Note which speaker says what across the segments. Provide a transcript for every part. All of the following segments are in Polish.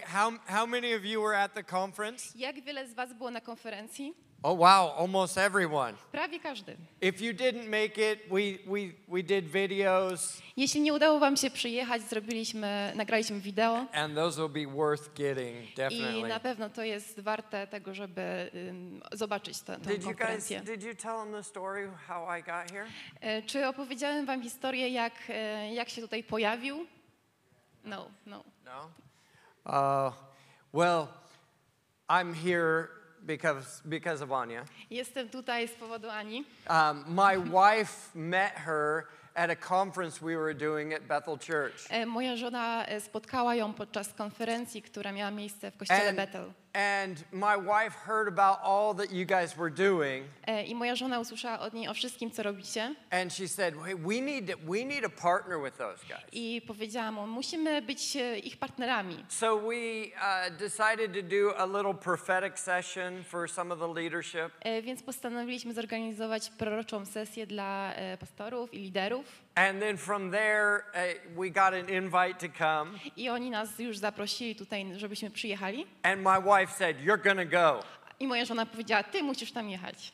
Speaker 1: How, how many of you were at the conference?
Speaker 2: Jak wiele z Was było na konferencji?
Speaker 1: Oh, wow, almost everyone.
Speaker 2: Prawie każdy.
Speaker 1: If you didn't make it, we, we, we did videos,
Speaker 2: Jeśli nie udało Wam się przyjechać, zrobiliśmy, nagraliśmy wideo
Speaker 1: and those will be worth getting,
Speaker 2: i
Speaker 1: definitely.
Speaker 2: na pewno to jest warte tego, żeby ym, zobaczyć tę,
Speaker 1: you guys,
Speaker 2: konferencję.
Speaker 1: did you tell them the story how I got here?
Speaker 2: E, Czy opowiedziałem Wam historię, jak, e, jak się tutaj pojawił? No, no.
Speaker 1: No? Uh, well, I'm here because, because of Anya.
Speaker 2: Jestem tutaj z powodu Ani.
Speaker 1: Um, my wife met her at a conference we were doing at Bethel Church.
Speaker 2: E, Moja żona e, spotkała ją podczas konferencji, która miała miejsce w kościele
Speaker 1: And,
Speaker 2: Bethel.
Speaker 1: And my wife heard about all that you guys were doing,
Speaker 2: E, I moja żona usłyszała od niej o wszystkim, co robicie.
Speaker 1: and she said, hey, we, need to, we need to partner with those guys.
Speaker 2: I powiedziała mu, musimy być e, ich partnerami.
Speaker 1: So we uh, decided to do a little prophetic session for some of the leadership.
Speaker 2: E, Więc postanowiliśmy zorganizować proroczą sesję dla pastorów i liderów.
Speaker 1: And then from there, uh, we got an invite to come.
Speaker 2: I oni nas już zaprosili tutaj, żebyśmy przyjechali.
Speaker 1: And my wife said, You're to go.
Speaker 2: I moja żona powiedziała, ty musisz tam jechać.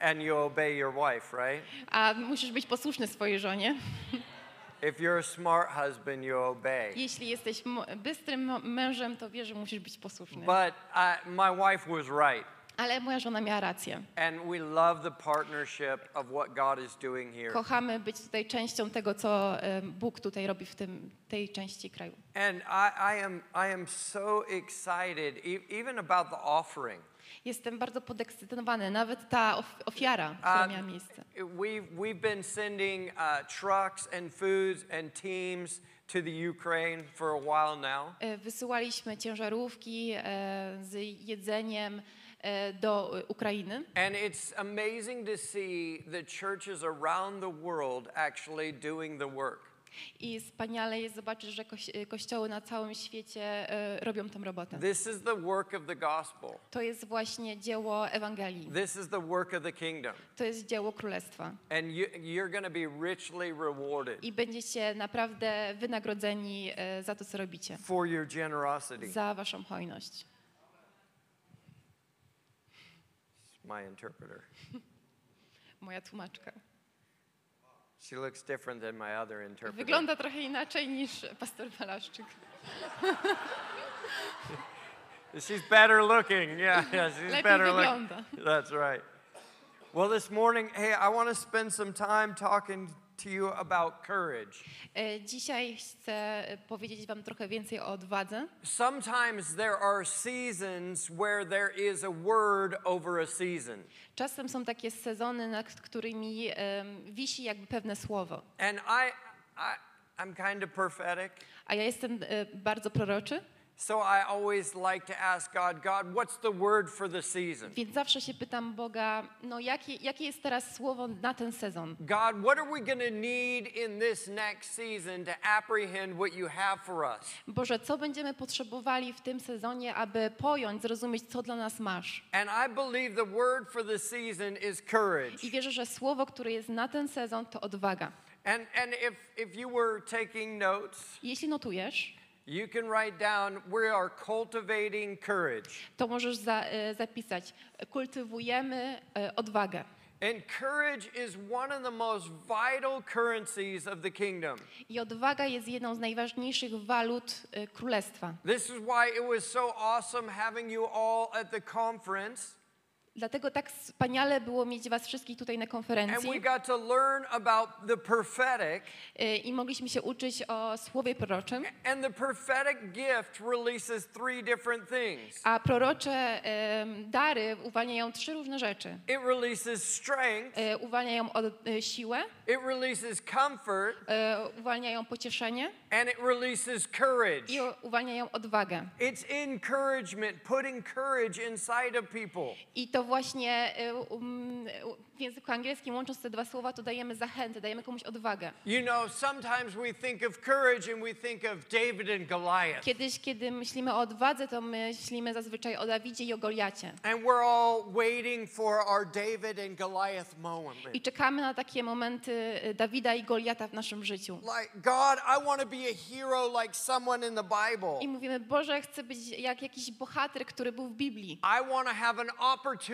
Speaker 1: And you obey your wife, right?
Speaker 2: A musisz być posłuszny swojej żonie.
Speaker 1: If you're a smart husband, you obey.
Speaker 2: Jeśli jesteś bystrym mężem, to wiesz, że musisz być posłuszny.
Speaker 1: But uh, my wife was right.
Speaker 2: Ale moja żona miała rację.
Speaker 1: And we love the partnership of what God is doing here.
Speaker 2: Kochamy być tutaj częścią tego, co em, Bóg tutaj robi w tym, tej części kraju.
Speaker 1: And I, I, am, I am so excited, e- even about the offering.
Speaker 2: Jestem bardzo podekscytowany, nawet ta of- ofiara, która
Speaker 1: Um,
Speaker 2: miała miejsce.
Speaker 1: We've, we've been sending uh, trucks and foods and teams to the Ukraine for a while now.
Speaker 2: E, Wysyłaliśmy ciężarówki e, z jedzeniem e, do e, Ukrainy.
Speaker 1: And it's amazing to see the churches around the world actually doing the work.
Speaker 2: I wspaniale jest zobaczyć, że e, kościoły na całym świecie e, robią tę robotę.
Speaker 1: This is the work of the gospel.
Speaker 2: To jest właśnie dzieło Ewangelii.
Speaker 1: This is the work of the kingdom.
Speaker 2: To jest dzieło Królestwa.
Speaker 1: And you, you're going to be richly rewarded
Speaker 2: I będziecie naprawdę wynagrodzeni e, za to, co robicie.
Speaker 1: for your generosity.
Speaker 2: Za waszą hojność.
Speaker 1: My interpreter.
Speaker 2: Moja tłumaczka.
Speaker 1: She looks different than my other interpreter.
Speaker 2: Wygląda trochę inaczej niż pastor Balaszczyk.
Speaker 1: She's better looking. Yeah, yeah, she's
Speaker 2: Lepiej
Speaker 1: better looking. That's right. Well, this morning, hey, I want to spend some time talking to you about courage.
Speaker 2: E, Dzisiaj chcę powiedzieć wam trochę więcej o odwadze.
Speaker 1: Sometimes there are seasons where there is a word over a season.
Speaker 2: Czasem są takie sezony, nad którymi em, wisi jakby pewne słowo.
Speaker 1: And I, I I'm kind of prophetic.
Speaker 2: A ja jestem e, bardzo proroczy,
Speaker 1: So I always like to ask God, God, what's the word for the season?
Speaker 2: więc zawsze się pytam Boga, no jakie, jakie jest teraz słowo na ten sezon?
Speaker 1: God, what are we going to need in this next season to apprehend what you have for us?
Speaker 2: Boże, co będziemy potrzebowali w tym sezonie, aby pojąć, zrozumieć, co dla nas masz?
Speaker 1: And I believe the word for the season is courage.
Speaker 2: I wierzę, że słowo, które jest na ten sezon, to odwaga.
Speaker 1: And, and if, if you were taking notes,
Speaker 2: Jeśli notujesz,
Speaker 1: you can write down we are cultivating courage.
Speaker 2: to możesz za, e, zapisać, kultywujemy e, odwagę.
Speaker 1: And courage is one of the most vital currencies of the kingdom.
Speaker 2: I odwaga jest jedną z najważniejszych walut e, królestwa.
Speaker 1: This is why it was so awesome having you all at the conference.
Speaker 2: Dlatego tak wspaniale było mieć was wszystkich tutaj na
Speaker 1: And
Speaker 2: konferencji
Speaker 1: we got to learn about the prophetic.
Speaker 2: e, i mogliśmy się uczyć o słowie proroczym.
Speaker 1: And the prophetic gift releases three different things
Speaker 2: A prorocze em, dary uwalniają trzy różne rzeczy.
Speaker 1: it releases strength,
Speaker 2: E, Uwalniają od, e, siłę,
Speaker 1: it releases comfort,
Speaker 2: e, uwalniają pocieszenie
Speaker 1: and it releases courage.
Speaker 2: i uwalniają odwagę.
Speaker 1: It's encouragement, putting courage inside of people.
Speaker 2: I to właśnie y, um, w języku angielskim łącząc te dwa słowa, to dajemy zachętę, dajemy komuś odwagę.
Speaker 1: You know, sometimes we think of courage and we think of David and Goliath.
Speaker 2: Kiedyś, kiedy myślimy o odwadze, to myślimy zazwyczaj o Dawidzie i o Goliacie.
Speaker 1: And we're all waiting for our David and Goliath moment.
Speaker 2: I czekamy na takie momenty y, Dawida i Goliata w naszym życiu.
Speaker 1: Like, God, I want to be a hero like someone in the Bible.
Speaker 2: I mówimy, Boże, chcę być jak jakiś bohater, który był w Biblii.
Speaker 1: I want to have an opportunity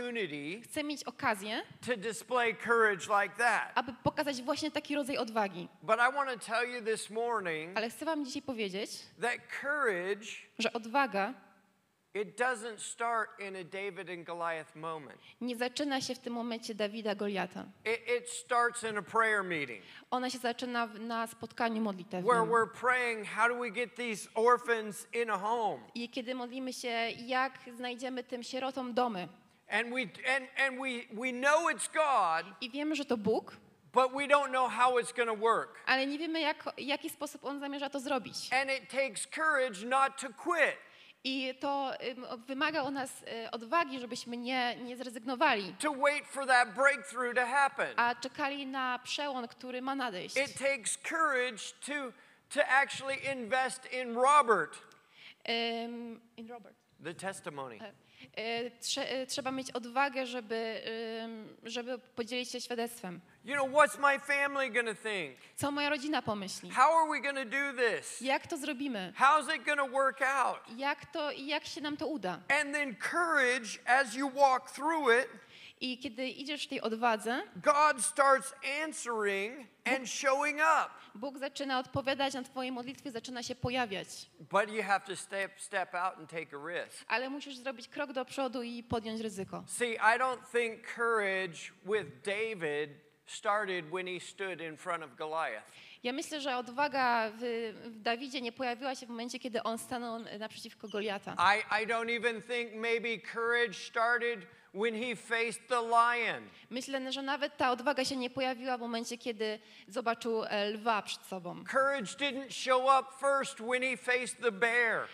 Speaker 2: Chcę mieć okazję,
Speaker 1: to display courage like that.
Speaker 2: aby pokazać właśnie taki rodzaj odwagi.
Speaker 1: But I want to tell you this morning
Speaker 2: Ale chcę wam dzisiaj powiedzieć,
Speaker 1: that courage,
Speaker 2: że odwaga
Speaker 1: it doesn't start in a David and Goliath moment.
Speaker 2: nie zaczyna się w tym momencie Dawida Goliata.
Speaker 1: It, it starts in a prayer meeting
Speaker 2: Ona się zaczyna w- na spotkaniu
Speaker 1: where
Speaker 2: modlitewnym.
Speaker 1: we're praying, how do we get these orphans in a home?
Speaker 2: I kiedy modlimy się, jak znajdziemy tym sierotom domy.
Speaker 1: And we and, and we we know it's God,
Speaker 2: I wiemy, że to Bóg,
Speaker 1: but we don't know how it's going to work.
Speaker 2: ale nie wiemy, jak, jaki sposób On zamierza to zrobić.
Speaker 1: And it takes courage not to quit.
Speaker 2: I to ym, wymaga od nas y, odwagi, żebyśmy nie, nie zrezygnowali,
Speaker 1: to wait for that breakthrough to happen.
Speaker 2: a czekali na przełom, który ma nadejść.
Speaker 1: It takes courage to, to actually invest in Robert,
Speaker 2: Ym, in Robert.
Speaker 1: the testimony.
Speaker 2: Y, Trze, y, trzeba mieć odwagę, żeby, żeby podzielić się świadectwem.
Speaker 1: You know, what's my family to think?
Speaker 2: Co moja rodzina pomyśli?
Speaker 1: How are we to do this?
Speaker 2: Jak to zrobimy?
Speaker 1: How's it to work out?
Speaker 2: Jak, to, jak się nam to uda?
Speaker 1: And then courage as you walk through it,
Speaker 2: I kiedy idziesz w tej odwadze,
Speaker 1: God starts answering and showing up.
Speaker 2: Bóg zaczyna odpowiadać na Twoje modlitwy, zaczyna się pojawiać.
Speaker 1: But you have to step step out and take a risk.
Speaker 2: Ale musisz zrobić krok do przodu i podjąć ryzyko.
Speaker 1: See, I don't think courage with David started when he stood in front of Goliath.
Speaker 2: Ja myślę, że odwaga w, w Dawidzie nie pojawiła się w momencie, kiedy on stanął naprzeciwko Goliata.
Speaker 1: I, I don't even think maybe courage started when he faced the lion.
Speaker 2: Myślę, że nawet ta odwaga się nie pojawiła w momencie, kiedy zobaczył e, lwa przed sobą.
Speaker 1: Courage didn't show up first when he faced the bear.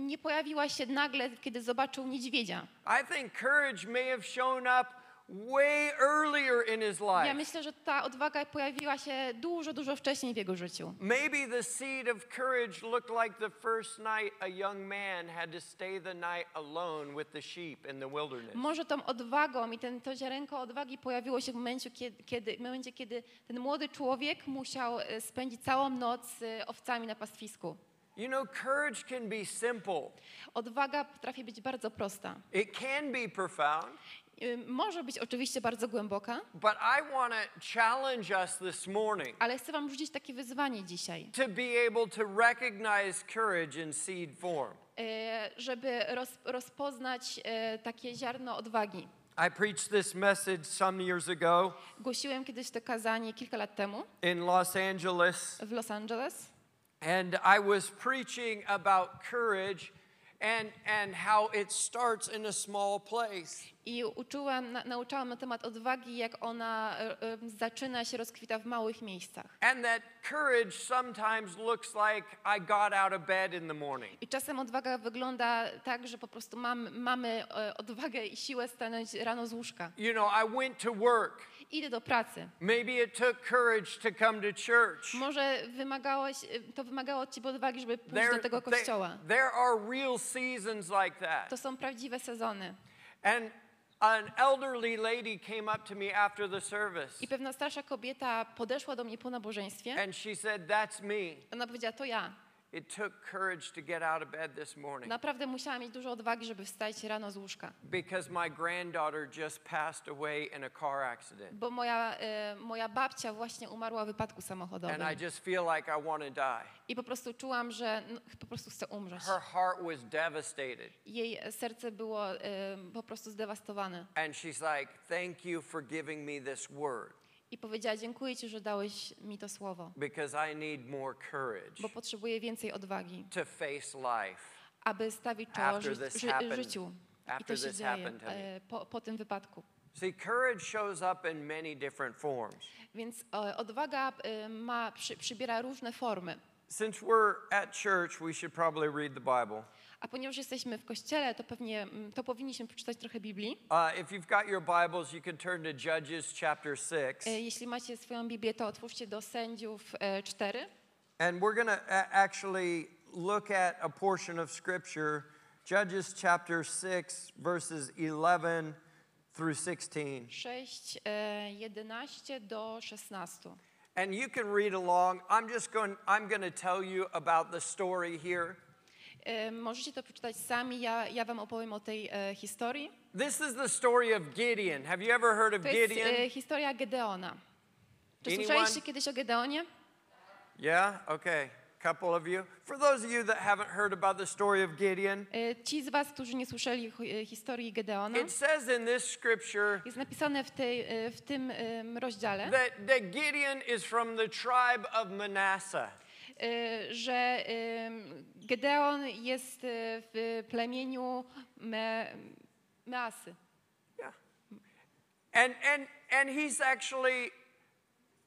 Speaker 2: Nie pojawiła się nagle, kiedy zobaczył niedźwiedzia.
Speaker 1: I think courage may have shown up way earlier in his
Speaker 2: Ja
Speaker 1: life.
Speaker 2: myślę, że ta odwaga pojawiła się dużo, dużo wcześniej w jego życiu.
Speaker 1: Maybe the seed of courage looked like the first night a young man had to stay the night alone with the sheep in the wilderness.
Speaker 2: Może tą odwagą i ten, to ziarenko odwagi pojawiło się w momencie, kiedy, kiedy, w momencie, kiedy ten młody człowiek musiał e, spędzić całą noc z owcami na pastwisku.
Speaker 1: You know, courage can be simple.
Speaker 2: Odwaga potrafi być bardzo prosta.
Speaker 1: It can be profound,
Speaker 2: Może być oczywiście bardzo głęboka,
Speaker 1: but I want to challenge us this morning
Speaker 2: ale chcę wam rzucić takie wyzwanie dzisiaj,
Speaker 1: to be able to recognize courage in seed form.
Speaker 2: e, żeby roz, rozpoznać e, takie ziarno odwagi.
Speaker 1: I preached this message some years ago
Speaker 2: Głosiłem kiedyś to kazanie kilka lat temu.
Speaker 1: in Los Angeles,
Speaker 2: w Los Angeles.
Speaker 1: And I was preaching about courage and, and how it starts in a small place.
Speaker 2: i uczyłam, na, nauczałam na temat odwagi, jak ona e, zaczyna się, rozkwita w małych miejscach.
Speaker 1: And that courage sometimes looks like I got out of bed in the morning.
Speaker 2: I czasem odwaga wygląda tak, że po prostu mam, mamy e, odwagę i siłę stanąć rano z łóżka.
Speaker 1: You know, I went to work.
Speaker 2: Idę do pracy.
Speaker 1: Maybe it took courage to come to church.
Speaker 2: Może wymagałeś, to wymagało od ciebie odwagi, żeby pójść
Speaker 1: There,
Speaker 2: do tego kościoła.
Speaker 1: there are real seasons like that.
Speaker 2: To są prawdziwe sezony.
Speaker 1: And an elderly lady came up to me after the service
Speaker 2: I pewna starsza kobieta podeszła do mnie po nabożeństwie.
Speaker 1: and she said, That's me.
Speaker 2: Ona powiedziała, to ja.
Speaker 1: It took courage to get out of bed this morning
Speaker 2: Naprawdę musiałam mieć dużo odwagi, żeby wstać rano z łóżka.
Speaker 1: because my granddaughter just passed away in a car accident.
Speaker 2: Bo moja, e, moja babcia właśnie umarła w wypadku samochodowym.
Speaker 1: And I just feel like I want to die.
Speaker 2: I po prostu czułam, że no, po prostu chcę umrzeć.
Speaker 1: Her heart was devastated.
Speaker 2: Jej serce było e, po prostu zdewastowane.
Speaker 1: And she's like, Thank you for giving me this word
Speaker 2: I powiedziała, dziękuję Ci, że dałeś mi to słowo,
Speaker 1: because I need more courage
Speaker 2: bo potrzebuję więcej odwagi,
Speaker 1: to face life.
Speaker 2: aby stawić czoło ży, ży, życiu. I to się dzieje e, po, po tym wypadku.
Speaker 1: See, courage shows up in many different forms.
Speaker 2: Więc e, odwaga e, ma, przy, przybiera różne formy.
Speaker 1: Since we're at church, we should probably read the Bible.
Speaker 2: A ponieważ jesteśmy w kościele, to pewnie mm, to powinniśmy przeczytać trochę Biblii.
Speaker 1: Uh, if you've got your Bibles, you can turn to Judges chapter 6.
Speaker 2: E, Jeśli macie swoją Biblię, to otwórzcie do Sędziów e, 4.
Speaker 1: And we're going to actually look at a portion of Scripture, Judges chapter 6, verses 11 through 16.
Speaker 2: 6, e, 11 do 16.
Speaker 1: And you can read along. I'm just going, I'm going to tell you about the story here.
Speaker 2: Możecie to przeczytać sami, ja, ja wam opowiem o tej e, historii.
Speaker 1: This is the story of Gideon. Have you ever heard of
Speaker 2: To jest
Speaker 1: Gideon?
Speaker 2: e, historia Gedeona. Czy
Speaker 1: Anyone?
Speaker 2: słyszeliście kiedyś o Gedeonie?
Speaker 1: Yeah? Okay. Couple of you. For those of you that haven't heard about the story of Gideon,
Speaker 2: E, Ci z was, którzy nie słyszeli historii Gedeona,
Speaker 1: it says in this scripture
Speaker 2: jest napisane w, tej, w tym rozdziale,
Speaker 1: that, that Gideon is from the tribe of Manasseh.
Speaker 2: E, że Gedeon jest e, w plemieniu Me, Measy.
Speaker 1: Yeah. And, and, and he's actually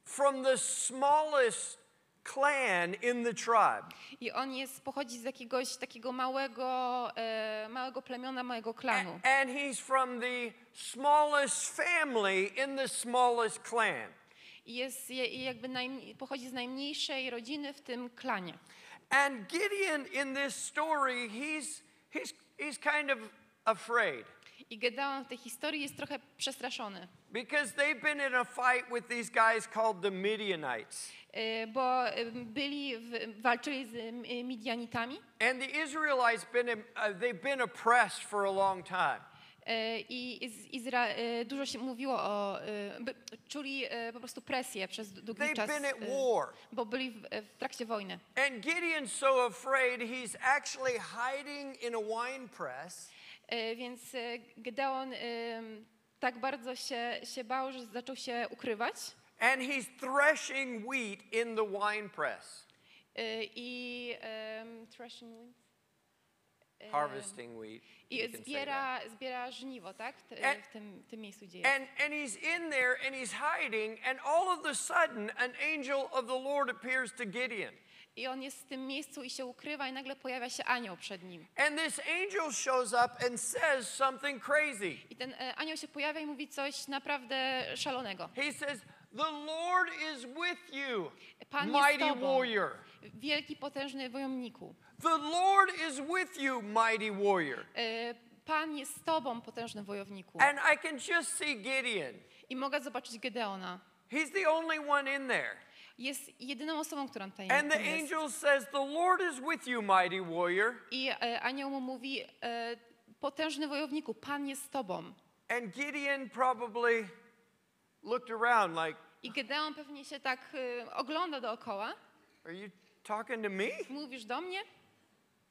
Speaker 1: from the smallest clan in the tribe.
Speaker 2: I on jest, pochodzi z jakiegoś takiego małego, e, małego plemiona, małego klanu.
Speaker 1: A- And he's from the smallest family in the smallest clan.
Speaker 2: I jest jakby najm- pochodzi z najmniejszej rodziny w tym klanie.
Speaker 1: And Gideon in this story, he's, he's, he's kind of afraid
Speaker 2: I Gedeon w tej historii jest trochę przestraszony,
Speaker 1: because they've been in a fight with these guys called the Midianites.
Speaker 2: e, bo e, byli, w, walczyli z e, Midianitami
Speaker 1: And the Israelites been uh, they've been oppressed for a long time.
Speaker 2: E, i Izra- e, dużo się mówiło o, e, czuli po prostu presję przez długi
Speaker 1: They've
Speaker 2: czas,
Speaker 1: been at war.
Speaker 2: bo byli w, w trakcie wojny.
Speaker 1: And Gideon's so afraid he's actually hiding in a wine press.
Speaker 2: Więc Gedeon tak bardzo się, się bał, że zaczął się ukrywać.
Speaker 1: And he's threshing wheat in the wine press,
Speaker 2: I em, threshing winds?
Speaker 1: Harvesting wheat.
Speaker 2: I zbiera, zbiera żniwo, tak? W,
Speaker 1: And-
Speaker 2: w tym, tym miejscu, gdzie jest.
Speaker 1: And, and he's in there and he's hiding, and all of a sudden, an angel of the Lord appears to Gideon.
Speaker 2: I on jest w tym miejscu i się ukrywa, i nagle pojawia się anioł przed nim.
Speaker 1: And this angel shows up and says something crazy.
Speaker 2: I ten e, anioł się pojawia i mówi coś naprawdę szalonego.
Speaker 1: He says, The Lord is with you,
Speaker 2: Pan
Speaker 1: mighty warrior.
Speaker 2: wielki, potężny wojowniku.
Speaker 1: The Lord is with you, mighty warrior.
Speaker 2: E, Pan jest z tobą, potężny wojowniku.
Speaker 1: And I can just see Gideon.
Speaker 2: I mogę zobaczyć Gedeona.
Speaker 1: He's the only one in there.
Speaker 2: Jest jedyną osobą, która tutaj
Speaker 1: And the
Speaker 2: tam jest.
Speaker 1: angel says, The Lord is with you, mighty warrior.
Speaker 2: I e, anioł mu mówi, e, potężny wojowniku, Pan jest z tobą.
Speaker 1: And Gideon probably looked around like,
Speaker 2: I Gedeon pewnie się tak ogląda dookoła.
Speaker 1: Are you talking to me?
Speaker 2: Mówisz do mnie?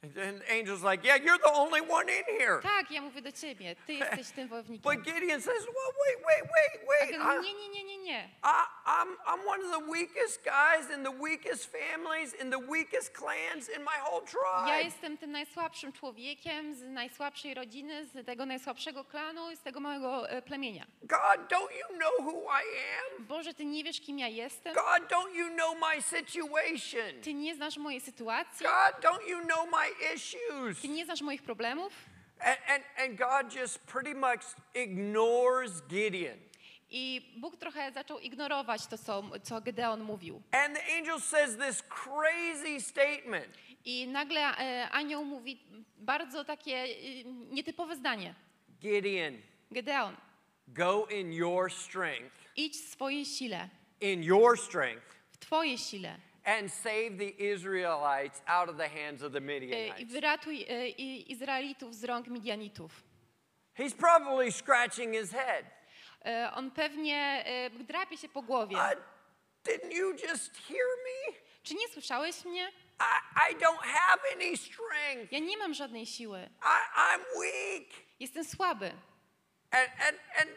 Speaker 1: And angel's like, Yeah, you're the only one in here.
Speaker 2: Tak, ja mówię do ciebie. Ty jesteś tym wojownikiem.
Speaker 1: But Gideon says, Well, wait, wait, wait,
Speaker 2: A
Speaker 1: wait. I,
Speaker 2: nie, nie, nie, nie, nie.
Speaker 1: I, I'm, I'm one of the weakest guys in the weakest families, in the weakest clans in my whole
Speaker 2: Ja
Speaker 1: tribe.
Speaker 2: jestem tym najsłabszym człowiekiem z najsłabszej rodziny, z tego najsłabszego klanu z tego małego e, plemienia.
Speaker 1: God, don't you know who I am?
Speaker 2: Boże, Ty nie wiesz, kim ja jestem?
Speaker 1: God, don't you know my situation?
Speaker 2: Ty nie znasz mojej sytuacji?
Speaker 1: God, don't you know my issues?
Speaker 2: Ty nie znasz moich problemów?
Speaker 1: And, and, and God just pretty much ignores Gideon.
Speaker 2: I Bóg trochę zaczął ignorować to, co, co Gedeon mówił.
Speaker 1: And the angel says this crazy statement
Speaker 2: I nagle e, anioł mówi bardzo takie e, nietypowe zdanie.
Speaker 1: Gideon,
Speaker 2: Gedeon,
Speaker 1: go in your strength,
Speaker 2: idź w swojej sile,
Speaker 1: in your strength,
Speaker 2: w Twojej sile
Speaker 1: and save the Israelites out of the hands of the
Speaker 2: e, i
Speaker 1: Midianites.
Speaker 2: wyratuj e, i- Izraelitów z rąk Midianitów.
Speaker 1: He's probably scratching his head.
Speaker 2: E, On pewnie e, drapie się po głowie.
Speaker 1: Uh, didn't you just hear me?
Speaker 2: Czy nie słyszałeś mnie?
Speaker 1: I, I don't have any strength.
Speaker 2: Ja nie mam żadnej siły.
Speaker 1: I, I'm weak.
Speaker 2: Jestem słaby.
Speaker 1: And, and, and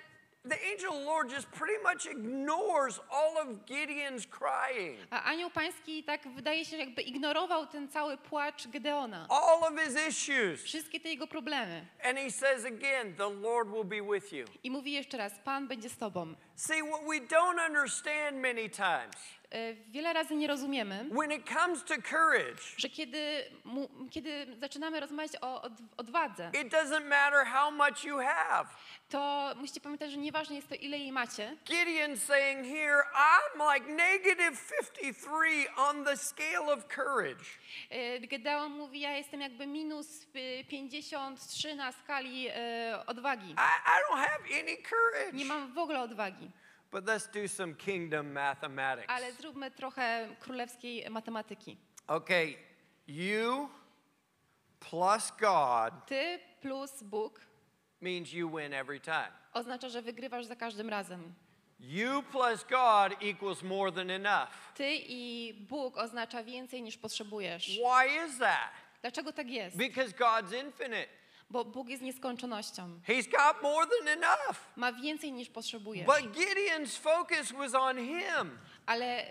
Speaker 1: the angel Lord just pretty much ignores all of Gideon's crying,
Speaker 2: A anioł pański tak wydaje się, jakby ignorował ten cały płacz Gedeona.
Speaker 1: all of his issues.
Speaker 2: Wszystkie te jego problemy.
Speaker 1: And he says again, The Lord will be with you.
Speaker 2: I mówi jeszcze raz, Pan będzie z tobą.
Speaker 1: See, what we don't understand many times
Speaker 2: Wiele razy nie rozumiemy,
Speaker 1: when it comes to courage,
Speaker 2: że kiedy, mu, kiedy zaczynamy rozmawiać o od, odwadze,
Speaker 1: it doesn't matter how much you have.
Speaker 2: to musicie pamiętać, że nieważne jest to, ile jej macie.
Speaker 1: Gideon's saying here, I'm like negative 53 on the scale of courage.
Speaker 2: E, Gedeon mówi, ja jestem jakby minus e, 53 na skali odwagi.
Speaker 1: I, I don't have any courage.
Speaker 2: Nie mam w ogóle odwagi.
Speaker 1: But let's do some kingdom mathematics.
Speaker 2: Ale zróbmy trochę królewskiej matematyki.
Speaker 1: Okay, you plus God
Speaker 2: Ty plus Bóg
Speaker 1: means you win every time.
Speaker 2: oznacza, że wygrywasz za każdym razem.
Speaker 1: You plus God equals more than enough.
Speaker 2: Ty i Bóg oznacza więcej niż potrzebujesz.
Speaker 1: Why is that?
Speaker 2: Dlaczego tak jest?
Speaker 1: Because God's infinite.
Speaker 2: Bo Bóg jest nieskończonością.
Speaker 1: He's got more than enough.
Speaker 2: Ma więcej niż potrzebujesz.
Speaker 1: But Gideon's focus was on him.
Speaker 2: Ale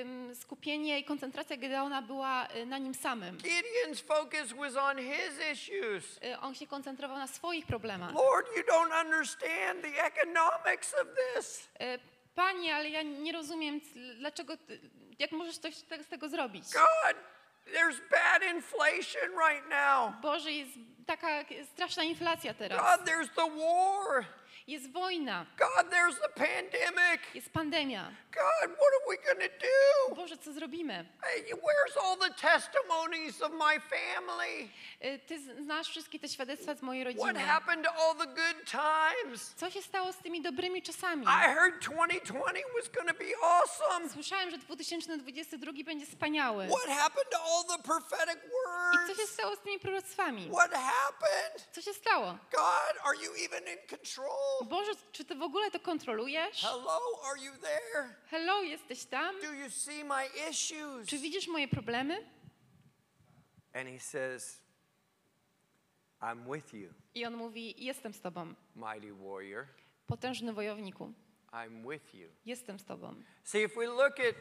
Speaker 2: ym, skupienie i koncentracja Gedeona była y, na nim samym.
Speaker 1: Gideon's focus was on his issues.
Speaker 2: Y, On się koncentrował na swoich problemach.
Speaker 1: Lord, you don't understand the economics of this.
Speaker 2: Y, Panie, ale ja nie rozumiem, dlaczego, jak możesz coś z tego zrobić?
Speaker 1: God, there's bad inflation right now.
Speaker 2: Boże, jest taka straszna inflacja teraz.
Speaker 1: God, there's the war.
Speaker 2: Jest wojna,
Speaker 1: God, there's the pandemic.
Speaker 2: jest pandemia.
Speaker 1: God, what are we going to do?
Speaker 2: Boże, co zrobimy?
Speaker 1: Hey, where's all the testimonies of my family?
Speaker 2: Y, Ty znasz wszystkie te świadectwa z mojej
Speaker 1: What
Speaker 2: rodziny.
Speaker 1: happened to all the good times?
Speaker 2: Co się stało z tymi dobrymi czasami?
Speaker 1: I heard 2020 was going to be awesome.
Speaker 2: Słyszałem, że 2022 będzie wspaniały.
Speaker 1: What happened to all the prophetic
Speaker 2: I co się
Speaker 1: words?
Speaker 2: stało z tymi proroctwami?
Speaker 1: What happened?
Speaker 2: Co się stało?
Speaker 1: God, are you even in control?
Speaker 2: Boże, czy ty w ogóle to kontrolujesz?
Speaker 1: Hello, are you there?
Speaker 2: Hello, jesteś tam?
Speaker 1: Do you see my issues?
Speaker 2: Czy widzisz moje problemy?
Speaker 1: And he says, I'm with you,
Speaker 2: I on mówi, jestem z tobą,
Speaker 1: mighty warrior.
Speaker 2: potężny wojowniku.
Speaker 1: I'm with you.
Speaker 2: Jestem z tobą.
Speaker 1: See, if we look at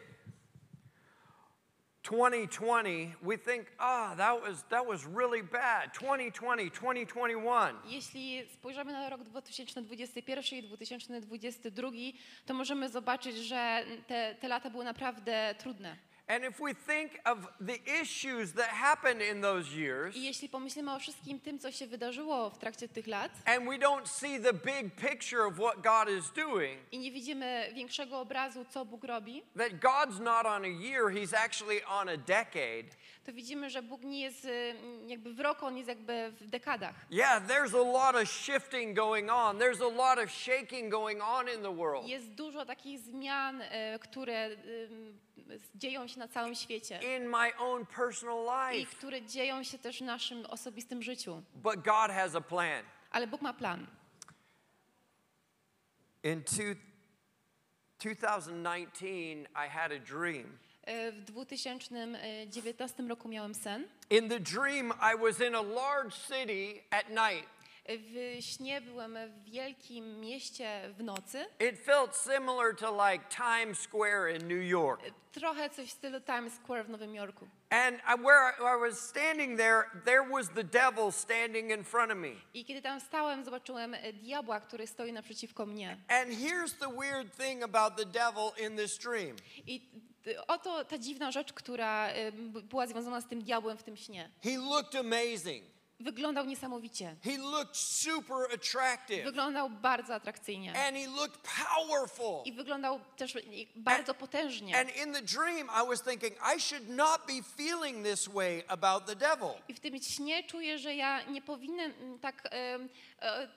Speaker 1: 2020, we think, ah, that was that was really bad. 2020, 2021.
Speaker 2: Jeśli spojrzymy na rok 2021 i 2022, to możemy zobaczyć, że te, te lata były naprawdę trudne.
Speaker 1: And if we think of the issues that happened in those years,
Speaker 2: I jeśli pomyślimy o wszystkim tym, co się wydarzyło w trakcie tych lat
Speaker 1: and we don't see the big picture of what God is doing,
Speaker 2: i nie widzimy większego obrazu, co Bóg robi,
Speaker 1: that God's not on a year, He's actually on a decade.
Speaker 2: to widzimy, że Bóg nie jest y, jakby w roku, on jest jakby w dekadach.
Speaker 1: Yeah, there's a lot of shifting going on. There's a lot of shaking going on in the world.
Speaker 2: Jest dużo takich zmian, y, które dzieją się na całym świecie
Speaker 1: In my own personal
Speaker 2: i
Speaker 1: life.
Speaker 2: które dzieją się też w naszym osobistym życiu.
Speaker 1: But God has a plan.
Speaker 2: Ale Bóg ma plan.
Speaker 1: In two, 2019, I had a dream.
Speaker 2: Y, W 2019 roku miałem sen.
Speaker 1: In the dream, I was in a large city at night.
Speaker 2: W śnie byłem w wielkim mieście w nocy.
Speaker 1: It felt similar to like Times Square in New York.
Speaker 2: Trochę coś w stylu Times Square w Nowym Jorku.
Speaker 1: And I, where I, was standing there, there was the devil standing in front of me.
Speaker 2: I kiedy tam stałem, zobaczyłem e, diabła, który stoi naprzeciwko mnie.
Speaker 1: And here's the weird thing about the devil in this dream
Speaker 2: I oto ta dziwna rzecz, która b- była związana z tym diabłem w tym śnie.
Speaker 1: he looked amazing,
Speaker 2: Wyglądał niesamowicie.
Speaker 1: he looked super attractive,
Speaker 2: Wyglądał bardzo atrakcyjnie.
Speaker 1: and he looked powerful.
Speaker 2: I wyglądał też bardzo potężnie.
Speaker 1: And in the dream, I was thinking, I should not be feeling this way about the devil.
Speaker 2: I w tym śnie czuję, że ja nie powinnam mm, tak, e,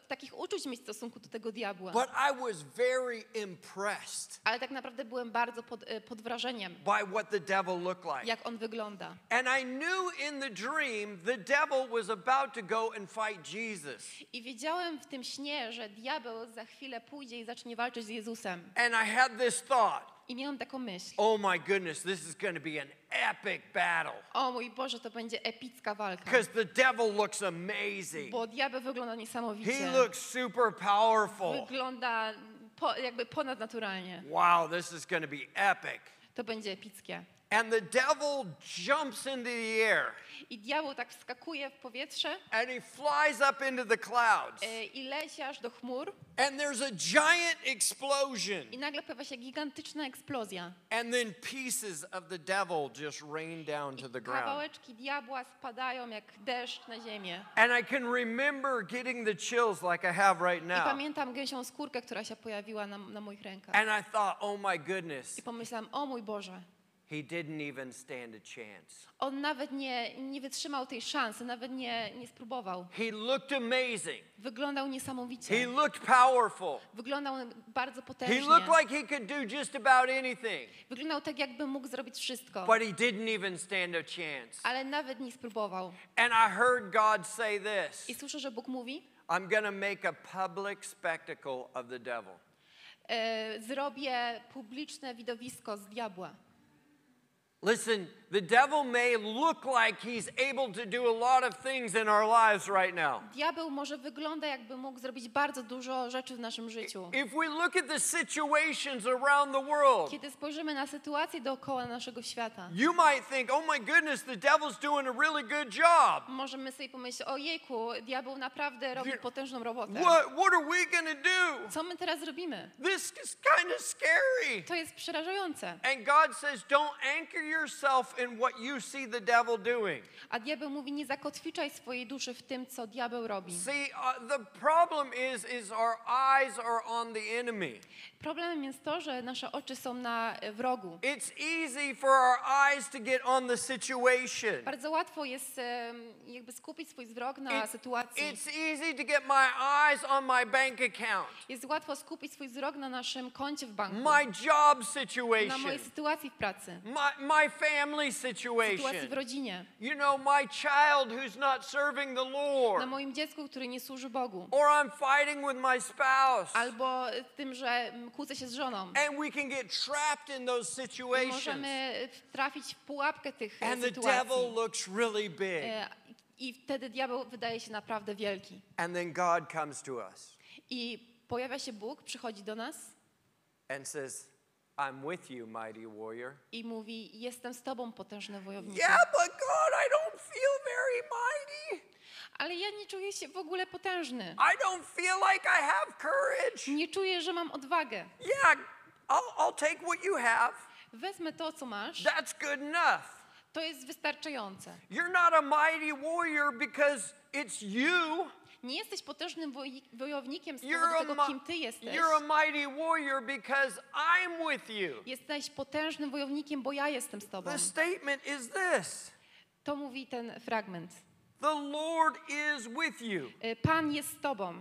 Speaker 2: takich uczuć mieć w stosunku do tego diabła.
Speaker 1: But I was very impressed
Speaker 2: Ale tak naprawdę byłem bardzo pod, e, pod wrażeniem,
Speaker 1: by what the devil looked like.
Speaker 2: jak on wygląda.
Speaker 1: And I knew in the dream the devil was about to go and fight Jesus.
Speaker 2: I wiedziałem w tym śnie, że diabeł za chwilę pójdzie i zacznie walczyć z Jezusem.
Speaker 1: And I had this thought
Speaker 2: I miałem taką myśl.
Speaker 1: oh my goodness, this is going to be an epic battle.
Speaker 2: O mój Boże, to będzie epicka walka.
Speaker 1: Because the devil looks amazing.
Speaker 2: Bo diabeł wygląda niesamowicie.
Speaker 1: He looks super powerful.
Speaker 2: Wygląda po, jakby ponadnaturalnie.
Speaker 1: Wow, this is going to be epic.
Speaker 2: To będzie epickie.
Speaker 1: And the devil jumps into the air
Speaker 2: I diabeł tak wskakuje w powietrze
Speaker 1: and he flies up into the clouds.
Speaker 2: e, i leci aż do chmur
Speaker 1: And there's a giant explosion.
Speaker 2: i nagle pojawia się gigantyczna eksplozja.
Speaker 1: And then pieces of the devil just rain down to the
Speaker 2: I
Speaker 1: ground.
Speaker 2: kawałeczki diabła spadają jak deszcz na ziemię.
Speaker 1: And I can remember getting the chills like I have right
Speaker 2: I
Speaker 1: now.
Speaker 2: pamiętam gęsią skórkę, która się pojawiła na, na moich rękach.
Speaker 1: And I thought, oh my goodness,
Speaker 2: I pomyślałam, o mój Boże,
Speaker 1: he didn't even stand a chance.
Speaker 2: on nawet nie, nie wytrzymał tej szansy, nawet nie, nie spróbował.
Speaker 1: He looked amazing.
Speaker 2: Wyglądał
Speaker 1: He
Speaker 2: niesamowicie.
Speaker 1: looked powerful.
Speaker 2: Wyglądał bardzo
Speaker 1: He
Speaker 2: potężnie.
Speaker 1: looked like he could do just about anything.
Speaker 2: Wyglądał tak, jakby mógł zrobić wszystko,
Speaker 1: But he didn't even stand a chance.
Speaker 2: ale nawet nie spróbował.
Speaker 1: And I heard God say this
Speaker 2: I słyszę, że Bóg mówi,
Speaker 1: I'm going to make a public spectacle of the devil.
Speaker 2: e, zrobię publiczne widowisko z diabła.
Speaker 1: Listen, the devil may look like he's able to do a lot of things in our lives right now.
Speaker 2: Diabeł może wygląda, jakby mógł zrobić bardzo dużo rzeczy w naszym życiu.
Speaker 1: If we look at the situations around the world,
Speaker 2: Kiedy spojrzymy na sytuację dookoła naszego świata,
Speaker 1: you might think, oh my goodness, the devil's doing a really good job.
Speaker 2: możemy sobie pomyśleć, ojejku, diabeł naprawdę robi potężną robotę.
Speaker 1: What, what are we going to do?
Speaker 2: Co my teraz robimy?
Speaker 1: This is kind of scary.
Speaker 2: To jest przerażające.
Speaker 1: And God says, don't anchor yourself in what you see the devil doing.
Speaker 2: A diabeł mówi, nie zakotwiczaj swojej duszy w tym, co diabeł robi.
Speaker 1: See, uh, the problem is, is our eyes are on the enemy.
Speaker 2: Problemem jest to, że nasze oczy są na e, wrogu.
Speaker 1: It's easy for our eyes to get on the situation.
Speaker 2: Bardzo łatwo jest jakby skupić swój wzrok na
Speaker 1: It-
Speaker 2: sytuacji.
Speaker 1: it's easy to get my eyes on my bank account,
Speaker 2: Jest łatwo skupić swój wzrok na naszym koncie w banku,
Speaker 1: my job
Speaker 2: na
Speaker 1: situation,
Speaker 2: mojej sytuacji w pracy,
Speaker 1: my, my family
Speaker 2: sytuacji w
Speaker 1: situation.
Speaker 2: rodzinie,
Speaker 1: You know, my child who's not serving the
Speaker 2: na
Speaker 1: Lord.
Speaker 2: moim dziecku, który nie służy Bogu.
Speaker 1: Or I'm fighting with my spouse.
Speaker 2: Albo tym, że kłócę się z żoną.
Speaker 1: And we can get trapped in those situations.
Speaker 2: możemy e, trafić w pułapkę tych e,
Speaker 1: And the
Speaker 2: sytuacji.
Speaker 1: devil looks really big.
Speaker 2: E, I wtedy diabeł wydaje się naprawdę wielki.
Speaker 1: And then God comes to us
Speaker 2: I pojawia się Bóg, przychodzi do nas
Speaker 1: and says, I'm with you, mighty warrior.
Speaker 2: i mówi: Jestem z tobą, potężny wojowniku.
Speaker 1: Yeah, but God, I don't feel very mighty.
Speaker 2: Ale ja nie czuję się w ogóle potężny.
Speaker 1: I don't feel like I have courage.
Speaker 2: Nie czuję, że mam odwagę.
Speaker 1: Yeah, I'll, I'll take what you have.
Speaker 2: Wezmę to, co masz.
Speaker 1: That's good enough.
Speaker 2: To jest wystarczające.
Speaker 1: You're not a mighty warrior because it's you.
Speaker 2: Nie jesteś potężnym woj- wojownikiem z powodu tego, kim ty jesteś.
Speaker 1: you're a mighty warrior because I'm with you.
Speaker 2: Jesteś potężnym wojownikiem, bo ja jestem z tobą.
Speaker 1: The statement is this
Speaker 2: To mówi ten fragment.
Speaker 1: The Lord is with you.
Speaker 2: Y, Pan jest z tobą,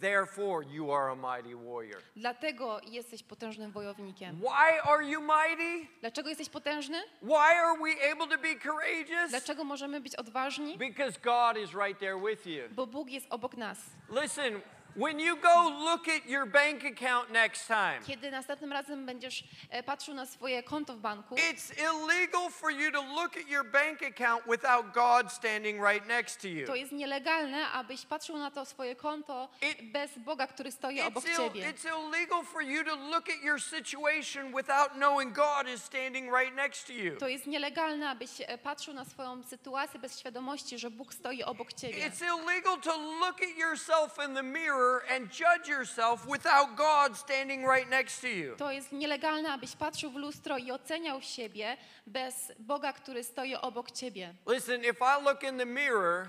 Speaker 1: Therefore, you are a mighty warrior.
Speaker 2: dlatego jesteś potężnym wojownikiem.
Speaker 1: Why are you mighty?
Speaker 2: Dlaczego jesteś potężny?
Speaker 1: Why are we able to be courageous?
Speaker 2: Dlaczego możemy być odważni?
Speaker 1: Because God is right there with you.
Speaker 2: Bo Bóg jest obok nas.
Speaker 1: Listen, when you go look at your bank account next time,
Speaker 2: Kiedy następnym razem będziesz e, patrzył na swoje konto w banku,
Speaker 1: it's illegal for you to look at your bank account without God standing right next to you.
Speaker 2: to jest nielegalne, abyś patrzył na to swoje konto
Speaker 1: It-
Speaker 2: bez Boga, który stoi obok ciebie.
Speaker 1: it's illegal for you to look at your situation without knowing God is standing right next to you.
Speaker 2: To jest nielegalne, abyś e, patrzył na swoją sytuację bez świadomości, że Bóg stoi obok ciebie.
Speaker 1: It's illegal to look at yourself in the mirror and judge yourself without God standing right next to you.
Speaker 2: To jest nielegalne, abyś patrzył w lustro i oceniał siebie bez Boga, który stoi obok ciebie.
Speaker 1: Listen, if I look in the mirror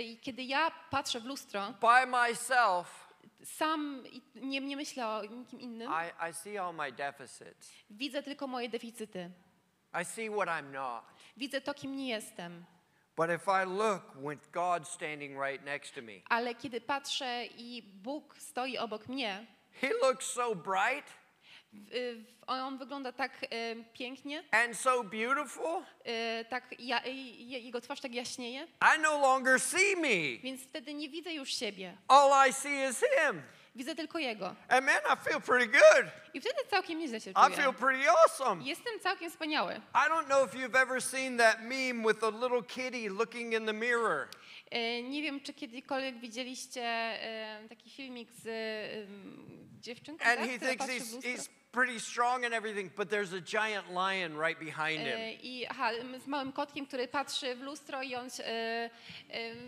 Speaker 2: I kiedy ja patrzę w lustro,
Speaker 1: by myself,
Speaker 2: sam nie, nie myślę o nikim innym,
Speaker 1: I, I see all my deficits.
Speaker 2: widzę tylko moje deficyty.
Speaker 1: I see what I'm not.
Speaker 2: Widzę to, kim nie jestem.
Speaker 1: But if I look with God standing right next to me,
Speaker 2: Ale kiedy patrzę i Bóg stoi obok mnie,
Speaker 1: He looks so bright
Speaker 2: on wygląda tak pięknie,
Speaker 1: and so beautiful,
Speaker 2: e, tak ja, e, je- jego twarz tak jaśnieje,
Speaker 1: I no longer see me.
Speaker 2: więc wtedy nie widzę już siebie.
Speaker 1: All I see is Him.
Speaker 2: Widzę tylko jego.
Speaker 1: And man, I feel pretty good.
Speaker 2: I wtedy całkiem nieźle się
Speaker 1: I
Speaker 2: czuję.
Speaker 1: feel pretty awesome.
Speaker 2: Jestem całkiem wspaniały.
Speaker 1: I don't know if you've ever seen that meme with a little kitty looking in the mirror.
Speaker 2: E, Nie wiem, czy kiedykolwiek widzieliście e, taki filmik z dziewczynką,
Speaker 1: And
Speaker 2: tak,
Speaker 1: he
Speaker 2: która
Speaker 1: thinks he's, he's pretty strong and everything, but there's a giant lion right behind him.
Speaker 2: E, I aha, z małym kotkiem, który patrzy w lustro i on e, e,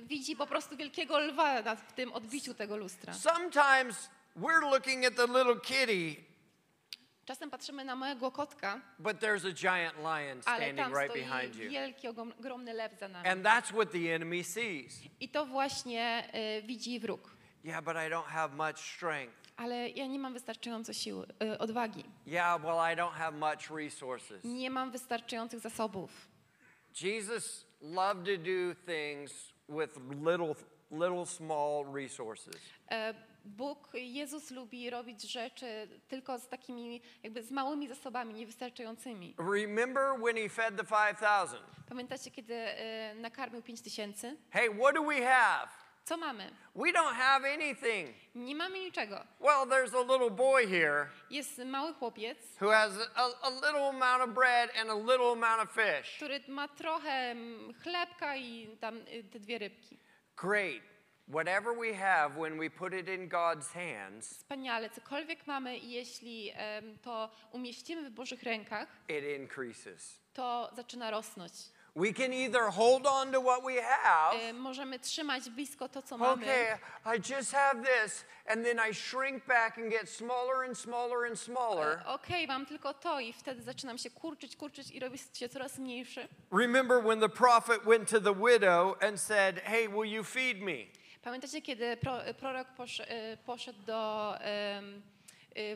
Speaker 2: widzi po prostu wielkiego lwa na, w tym odbiciu tego lustra.
Speaker 1: Sometimes we're looking at the little kitty,
Speaker 2: Czasem patrzymy na małego kotka,
Speaker 1: but there's a giant lion
Speaker 2: ale
Speaker 1: standing
Speaker 2: tam
Speaker 1: right behind you.
Speaker 2: wielki, ogrom- ogromny lew za nami.
Speaker 1: And that's what the enemy sees.
Speaker 2: I to właśnie e, widzi wróg.
Speaker 1: Yeah, but I don't have much strength.
Speaker 2: Ale ja nie mam wystarczająco sił, e, odwagi.
Speaker 1: Yeah, well, I don't have much resources.
Speaker 2: Nie mam wystarczających zasobów.
Speaker 1: Jesus loved to do things with little, little small resources.
Speaker 2: E, Bóg, Jezus lubi robić rzeczy tylko z takimi, jakby z małymi zasobami, niewystarczającymi.
Speaker 1: Remember when he fed the 5,000?
Speaker 2: Pamiętacie, kiedy e, nakarmił pięć tysięcy?
Speaker 1: Hey, what do we have?
Speaker 2: Co mamy?
Speaker 1: We don't have anything.
Speaker 2: Nie mamy niczego.
Speaker 1: Well, there's a little boy here
Speaker 2: Jest mały chłopiec,
Speaker 1: who has a, a little amount of bread and a little amount of fish.
Speaker 2: który ma trochę mm, chlebka i tam y, te dwie rybki.
Speaker 1: Great. Whatever we have, when we put it in God's hands,
Speaker 2: Wspaniale, cokolwiek mamy i jeśli em, to umieścimy w Bożych rękach,
Speaker 1: it increases.
Speaker 2: to zaczyna rosnąć.
Speaker 1: We can either hold on to what we have.
Speaker 2: E, Możemy trzymać blisko to, co mamy.
Speaker 1: Okay, I just have this, and then I shrink back and get smaller and smaller and smaller.
Speaker 2: E, Okej, mam tylko to i wtedy zaczynam się kurczyć, kurczyć i robię się coraz mniejszy.
Speaker 1: Remember when the prophet went to the widow and said, Hey, will you feed me?
Speaker 2: Pamiętacie, kiedy pro, prorok posz, e, poszedł do em,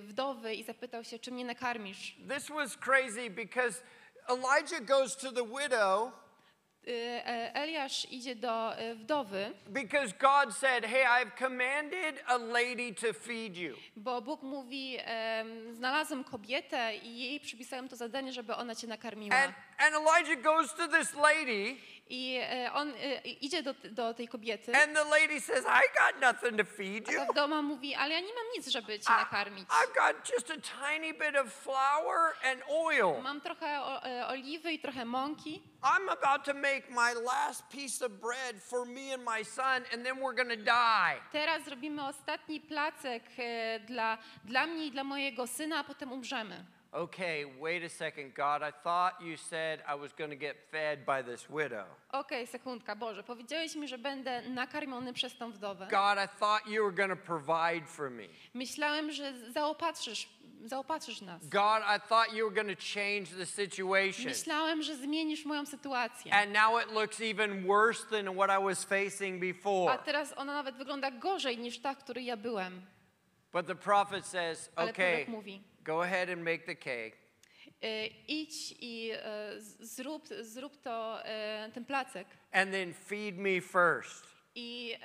Speaker 2: wdowy i zapytał się, czy mnie nakarmisz?
Speaker 1: This was crazy because Elijah goes to the widow
Speaker 2: E, e, Eliasz idzie do e, wdowy,
Speaker 1: because God said, Hey, I've commanded a lady to feed you.
Speaker 2: bo Bóg mówi, em, znalazłem kobietę i jej przypisałem to zadanie, żeby ona cię nakarmiła.
Speaker 1: And, and Elijah goes to this lady,
Speaker 2: I e, on e, idzie do, do tej kobiety,
Speaker 1: and the lady says, I got nothing to feed
Speaker 2: a
Speaker 1: you.
Speaker 2: wdoma mówi, ale ja nie mam nic, żeby cię nakarmić.
Speaker 1: I've got just a tiny bit of flour and oil.
Speaker 2: Mam trochę e, oliwy i trochę mąki.
Speaker 1: I'm about to make my last piece of bread for me and my son, and then we're gonna die.
Speaker 2: Teraz zrobimy ostatni placek dla, dla mnie i dla mojego syna, a potem umrzemy.
Speaker 1: Okay, wait a second, God. I thought you said I was gonna get fed by this widow.
Speaker 2: Okej, sekundka, Boże, powiedziałeś mi, że będę nakarmiony przez tą wdowę.
Speaker 1: God, I thought you were gonna provide for me.
Speaker 2: Myślałem, że zaopatrzysz, zaopatrzysz nas.
Speaker 1: God, I thought you were gonna change the situation.
Speaker 2: Myślałem, że zmienisz moją sytuację.
Speaker 1: And now it looks even worse than what I was facing
Speaker 2: A
Speaker 1: before.
Speaker 2: teraz ona nawet wygląda gorzej niż ta, w której ja byłem.
Speaker 1: But the prophet says,
Speaker 2: Ale
Speaker 1: okay,
Speaker 2: prorok mówi,
Speaker 1: go ahead and make the cake.
Speaker 2: e, idź i e, zrób, zrób to, e, ten placek
Speaker 1: And then feed me first.
Speaker 2: i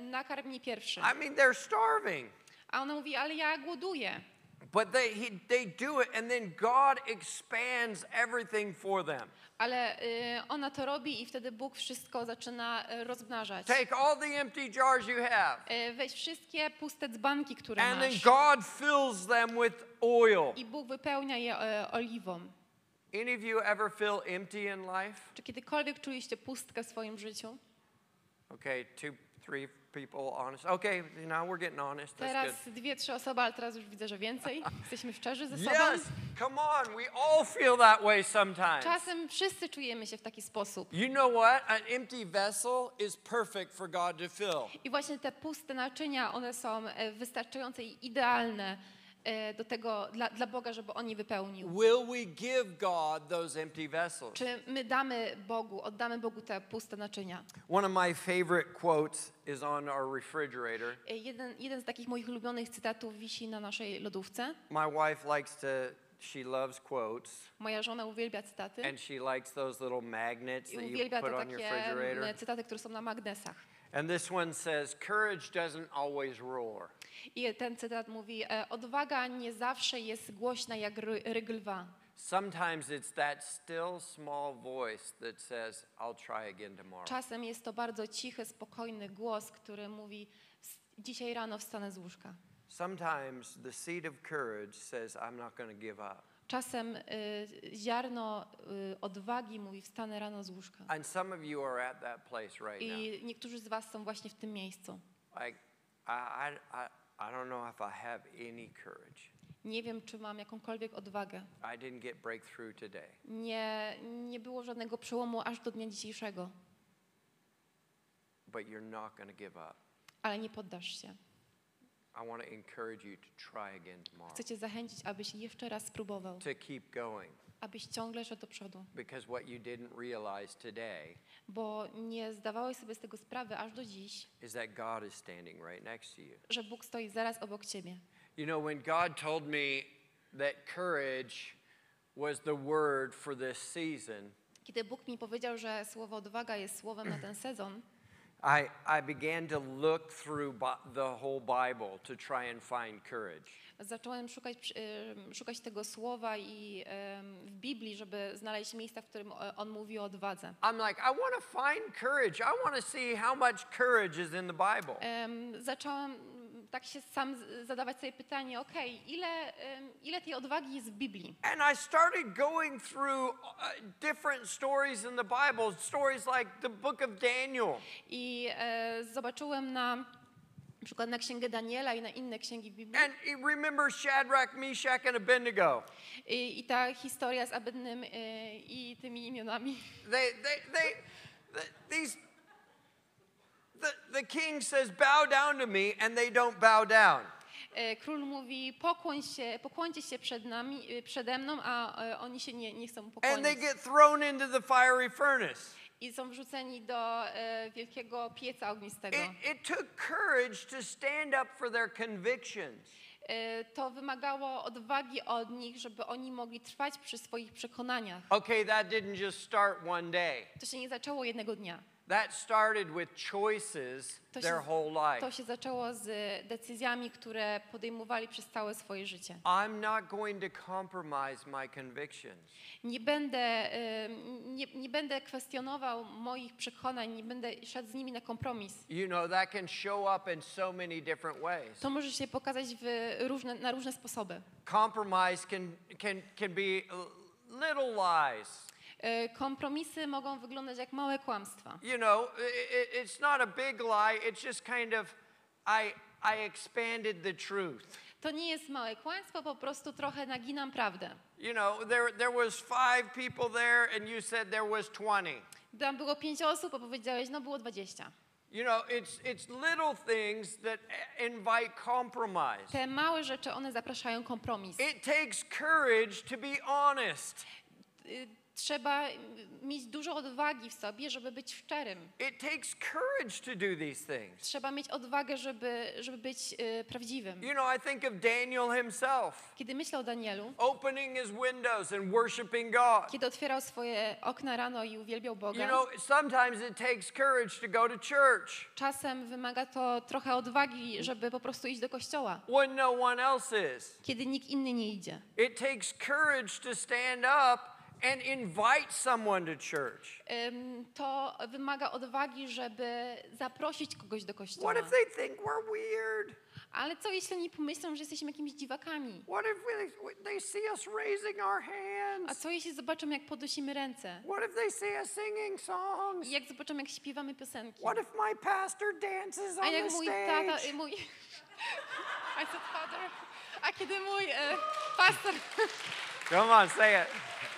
Speaker 2: nakarm mnie pierwszy.
Speaker 1: I mean, they're starving.
Speaker 2: A ona mówi, ale ja głoduję.
Speaker 1: But they, he, they do it, and then God expands everything for them.
Speaker 2: Ale y, ona to robi i wtedy Bóg wszystko zaczyna y, rozmnażać.
Speaker 1: Take all the empty jars you have,
Speaker 2: Y, weź wszystkie puste dzbanki, które
Speaker 1: and then
Speaker 2: masz
Speaker 1: God fills them with oil.
Speaker 2: i Bóg wypełnia je y, oliwą.
Speaker 1: Any of you ever feel empty in life?
Speaker 2: Czy kiedykolwiek czuliście pustkę w swoim życiu?
Speaker 1: Okay, two, three people honest. Okay, now we're getting honest. That's
Speaker 2: Teraz
Speaker 1: good.
Speaker 2: dwie, trzy osoby, ale teraz już widzę, że więcej. Jesteśmy szczerzy ze sobą.
Speaker 1: Yes, come on. We all feel that way sometimes.
Speaker 2: Czasem wszyscy czujemy się w taki sposób.
Speaker 1: You know what? An empty vessel is perfect for God to fill.
Speaker 2: I właśnie te puste naczynia, one są e, wystarczające i idealne do tego, dla, dla Boga, żeby On je wypełnił.
Speaker 1: Will we give God those empty vessels?
Speaker 2: Czy my damy Bogu, oddamy Bogu te puste naczynia?
Speaker 1: One of my favorite quotes is on our refrigerator.
Speaker 2: E, Jeden, jeden z takich moich ulubionych cytatów wisi na naszej lodówce.
Speaker 1: My wife likes to, she loves quotes,
Speaker 2: Moja żona uwielbia cytaty
Speaker 1: and she likes those little magnets that you put on your refrigerator.
Speaker 2: mm, cytaty, które są na magnesach.
Speaker 1: And this one says, Courage doesn't always roar.
Speaker 2: I ten cytat mówi, e, odwaga nie zawsze jest głośna jak ry, ryg lwa.
Speaker 1: Sometimes it's that still small voice that says, I'll try again tomorrow.
Speaker 2: Czasem jest to bardzo cichy, spokojny głos, który mówi, "S- dzisiaj rano wstanę z łóżka.
Speaker 1: Sometimes the seed of courage says, I'm not going to give up.
Speaker 2: Czasem y, ziarno y, odwagi mówi, wstanę rano z łóżka.
Speaker 1: And some of you are at that place right now.
Speaker 2: I niektórzy z was są właśnie w tym miejscu.
Speaker 1: Like, I, I, I, I don't know if I have any courage.
Speaker 2: Nie wiem, czy mam jakąkolwiek odwagę.
Speaker 1: I didn't get breakthrough today.
Speaker 2: Nie, nie było żadnego przełomu aż do dnia dzisiejszego,
Speaker 1: But you're not give up.
Speaker 2: ale nie poddasz się.
Speaker 1: I want to encourage you to try again tomorrow.
Speaker 2: Chcę Cię zachęcić, abyś jeszcze raz spróbował,
Speaker 1: To keep going.
Speaker 2: abyś ciągle szedł do przodu,
Speaker 1: Because what you didn't realize today
Speaker 2: bo nie zdawałeś sobie z tego sprawy aż do dziś,
Speaker 1: is that God is standing right next to you.
Speaker 2: że Bóg stoi zaraz obok Ciebie.
Speaker 1: You know, when God told me that courage was the word for this season,
Speaker 2: Kiedy Bóg mi powiedział, że słowo odwaga jest słowem na ten sezon,
Speaker 1: I, I began to look through the whole Bible to try and find courage.
Speaker 2: zacząłem szukać, szukać tego słowa i w Biblii, żeby znaleźć miejsca, w którym e, on mówi o odwadze.
Speaker 1: I'm like, I want to find courage. I want to see how much courage is in the Bible.
Speaker 2: Em, Zacząłem tak się sam zadawać sobie pytanie, okej, ile, ile tej odwagi jest w Biblii?
Speaker 1: And I started going through uh, different stories in the Bible, stories like the book of Daniel.
Speaker 2: I e, zobaczyłem na, na przykład na księgę Daniela i na inne księgi w Biblii.
Speaker 1: And remember Shadrach, Meshach, and Abednego.
Speaker 2: I, I ta historia z Abednym e, i tymi imionami.
Speaker 1: They, they, they, th- these, the, the king says, bow down to me, and they don't bow down.
Speaker 2: E, Król mówi, pokłoń się, pokłońcie się przed nami, e, przede mną, a e, oni się nie, nie chcą
Speaker 1: And they
Speaker 2: pokłonić.
Speaker 1: get thrown into the fiery furnace.
Speaker 2: I są wrzuceni do wielkiego pieca ognistego.
Speaker 1: It, it took courage to stand up for their convictions.
Speaker 2: To wymagało odwagi od nich, żeby oni mogli trwać przy swoich przekonaniach.
Speaker 1: Okay, that didn't just start one day.
Speaker 2: To się nie zaczęło jednego dnia.
Speaker 1: That started with choices
Speaker 2: To
Speaker 1: their
Speaker 2: się,
Speaker 1: whole life.
Speaker 2: to się zaczęło z decyzjami, które podejmowali przez całe swoje życie.
Speaker 1: I'm not going to compromise my convictions.
Speaker 2: Nie będę, nie, nie będę kwestionował moich przekonań, nie będę szedł z nimi na kompromis.
Speaker 1: You know, that can show up in so many different ways.
Speaker 2: To może się pokazać różne, na różne sposoby.
Speaker 1: Compromise can, can, can be little lies.
Speaker 2: E, Kompromisy mogą wyglądać jak małe kłamstwa.
Speaker 1: You know, it's not a big lie, it's just kind of, I, I expanded the truth.
Speaker 2: To nie jest małe kłamstwo, po prostu trochę naginam prawdę.
Speaker 1: You know, there, there was five people there and you said there was 20.
Speaker 2: Tam było pięć osób, a powiedziałeś, no było dwadzieścia.
Speaker 1: You know, it's, it's little things that uh, invite compromise.
Speaker 2: Te małe rzeczy, one zapraszają kompromis.
Speaker 1: It takes courage to be honest.
Speaker 2: Trzeba y, mieć dużo odwagi w sobie, żeby być szczerym.
Speaker 1: It takes courage to do these things.
Speaker 2: Trzeba mieć odwagę, żeby, żeby być y, prawdziwym.
Speaker 1: You know, I think of Daniel himself
Speaker 2: Kiedy myślę o Danielu,
Speaker 1: opening his windows and worshiping God.
Speaker 2: kiedy otwierał swoje okna rano i uwielbiał
Speaker 1: You
Speaker 2: Boga,
Speaker 1: know, sometimes it takes courage to go to church
Speaker 2: czasem wymaga to trochę odwagi, żeby po prostu iść do kościoła,
Speaker 1: when no one else is.
Speaker 2: kiedy nikt inny nie idzie.
Speaker 1: It takes courage to stand up and invite someone to church.
Speaker 2: To wymaga odwagi, żeby zaprosić kogoś do kościoła.
Speaker 1: What if they think we're weird?
Speaker 2: Ale co jeśli oni pomyślą, że jesteśmy jakimiś dziwakami?
Speaker 1: What if we, they see us raising our hands?
Speaker 2: A co jeśli zobaczą, jak podnosimy ręce?
Speaker 1: What if they see us singing songs?
Speaker 2: I jak zobaczą, jak śpiewamy piosenki?
Speaker 1: What if my pastor dances on A
Speaker 2: jak
Speaker 1: the
Speaker 2: mój tata,
Speaker 1: stage?
Speaker 2: y, mój... I said father. A kiedy mój e, pastor,
Speaker 1: Come on, say it.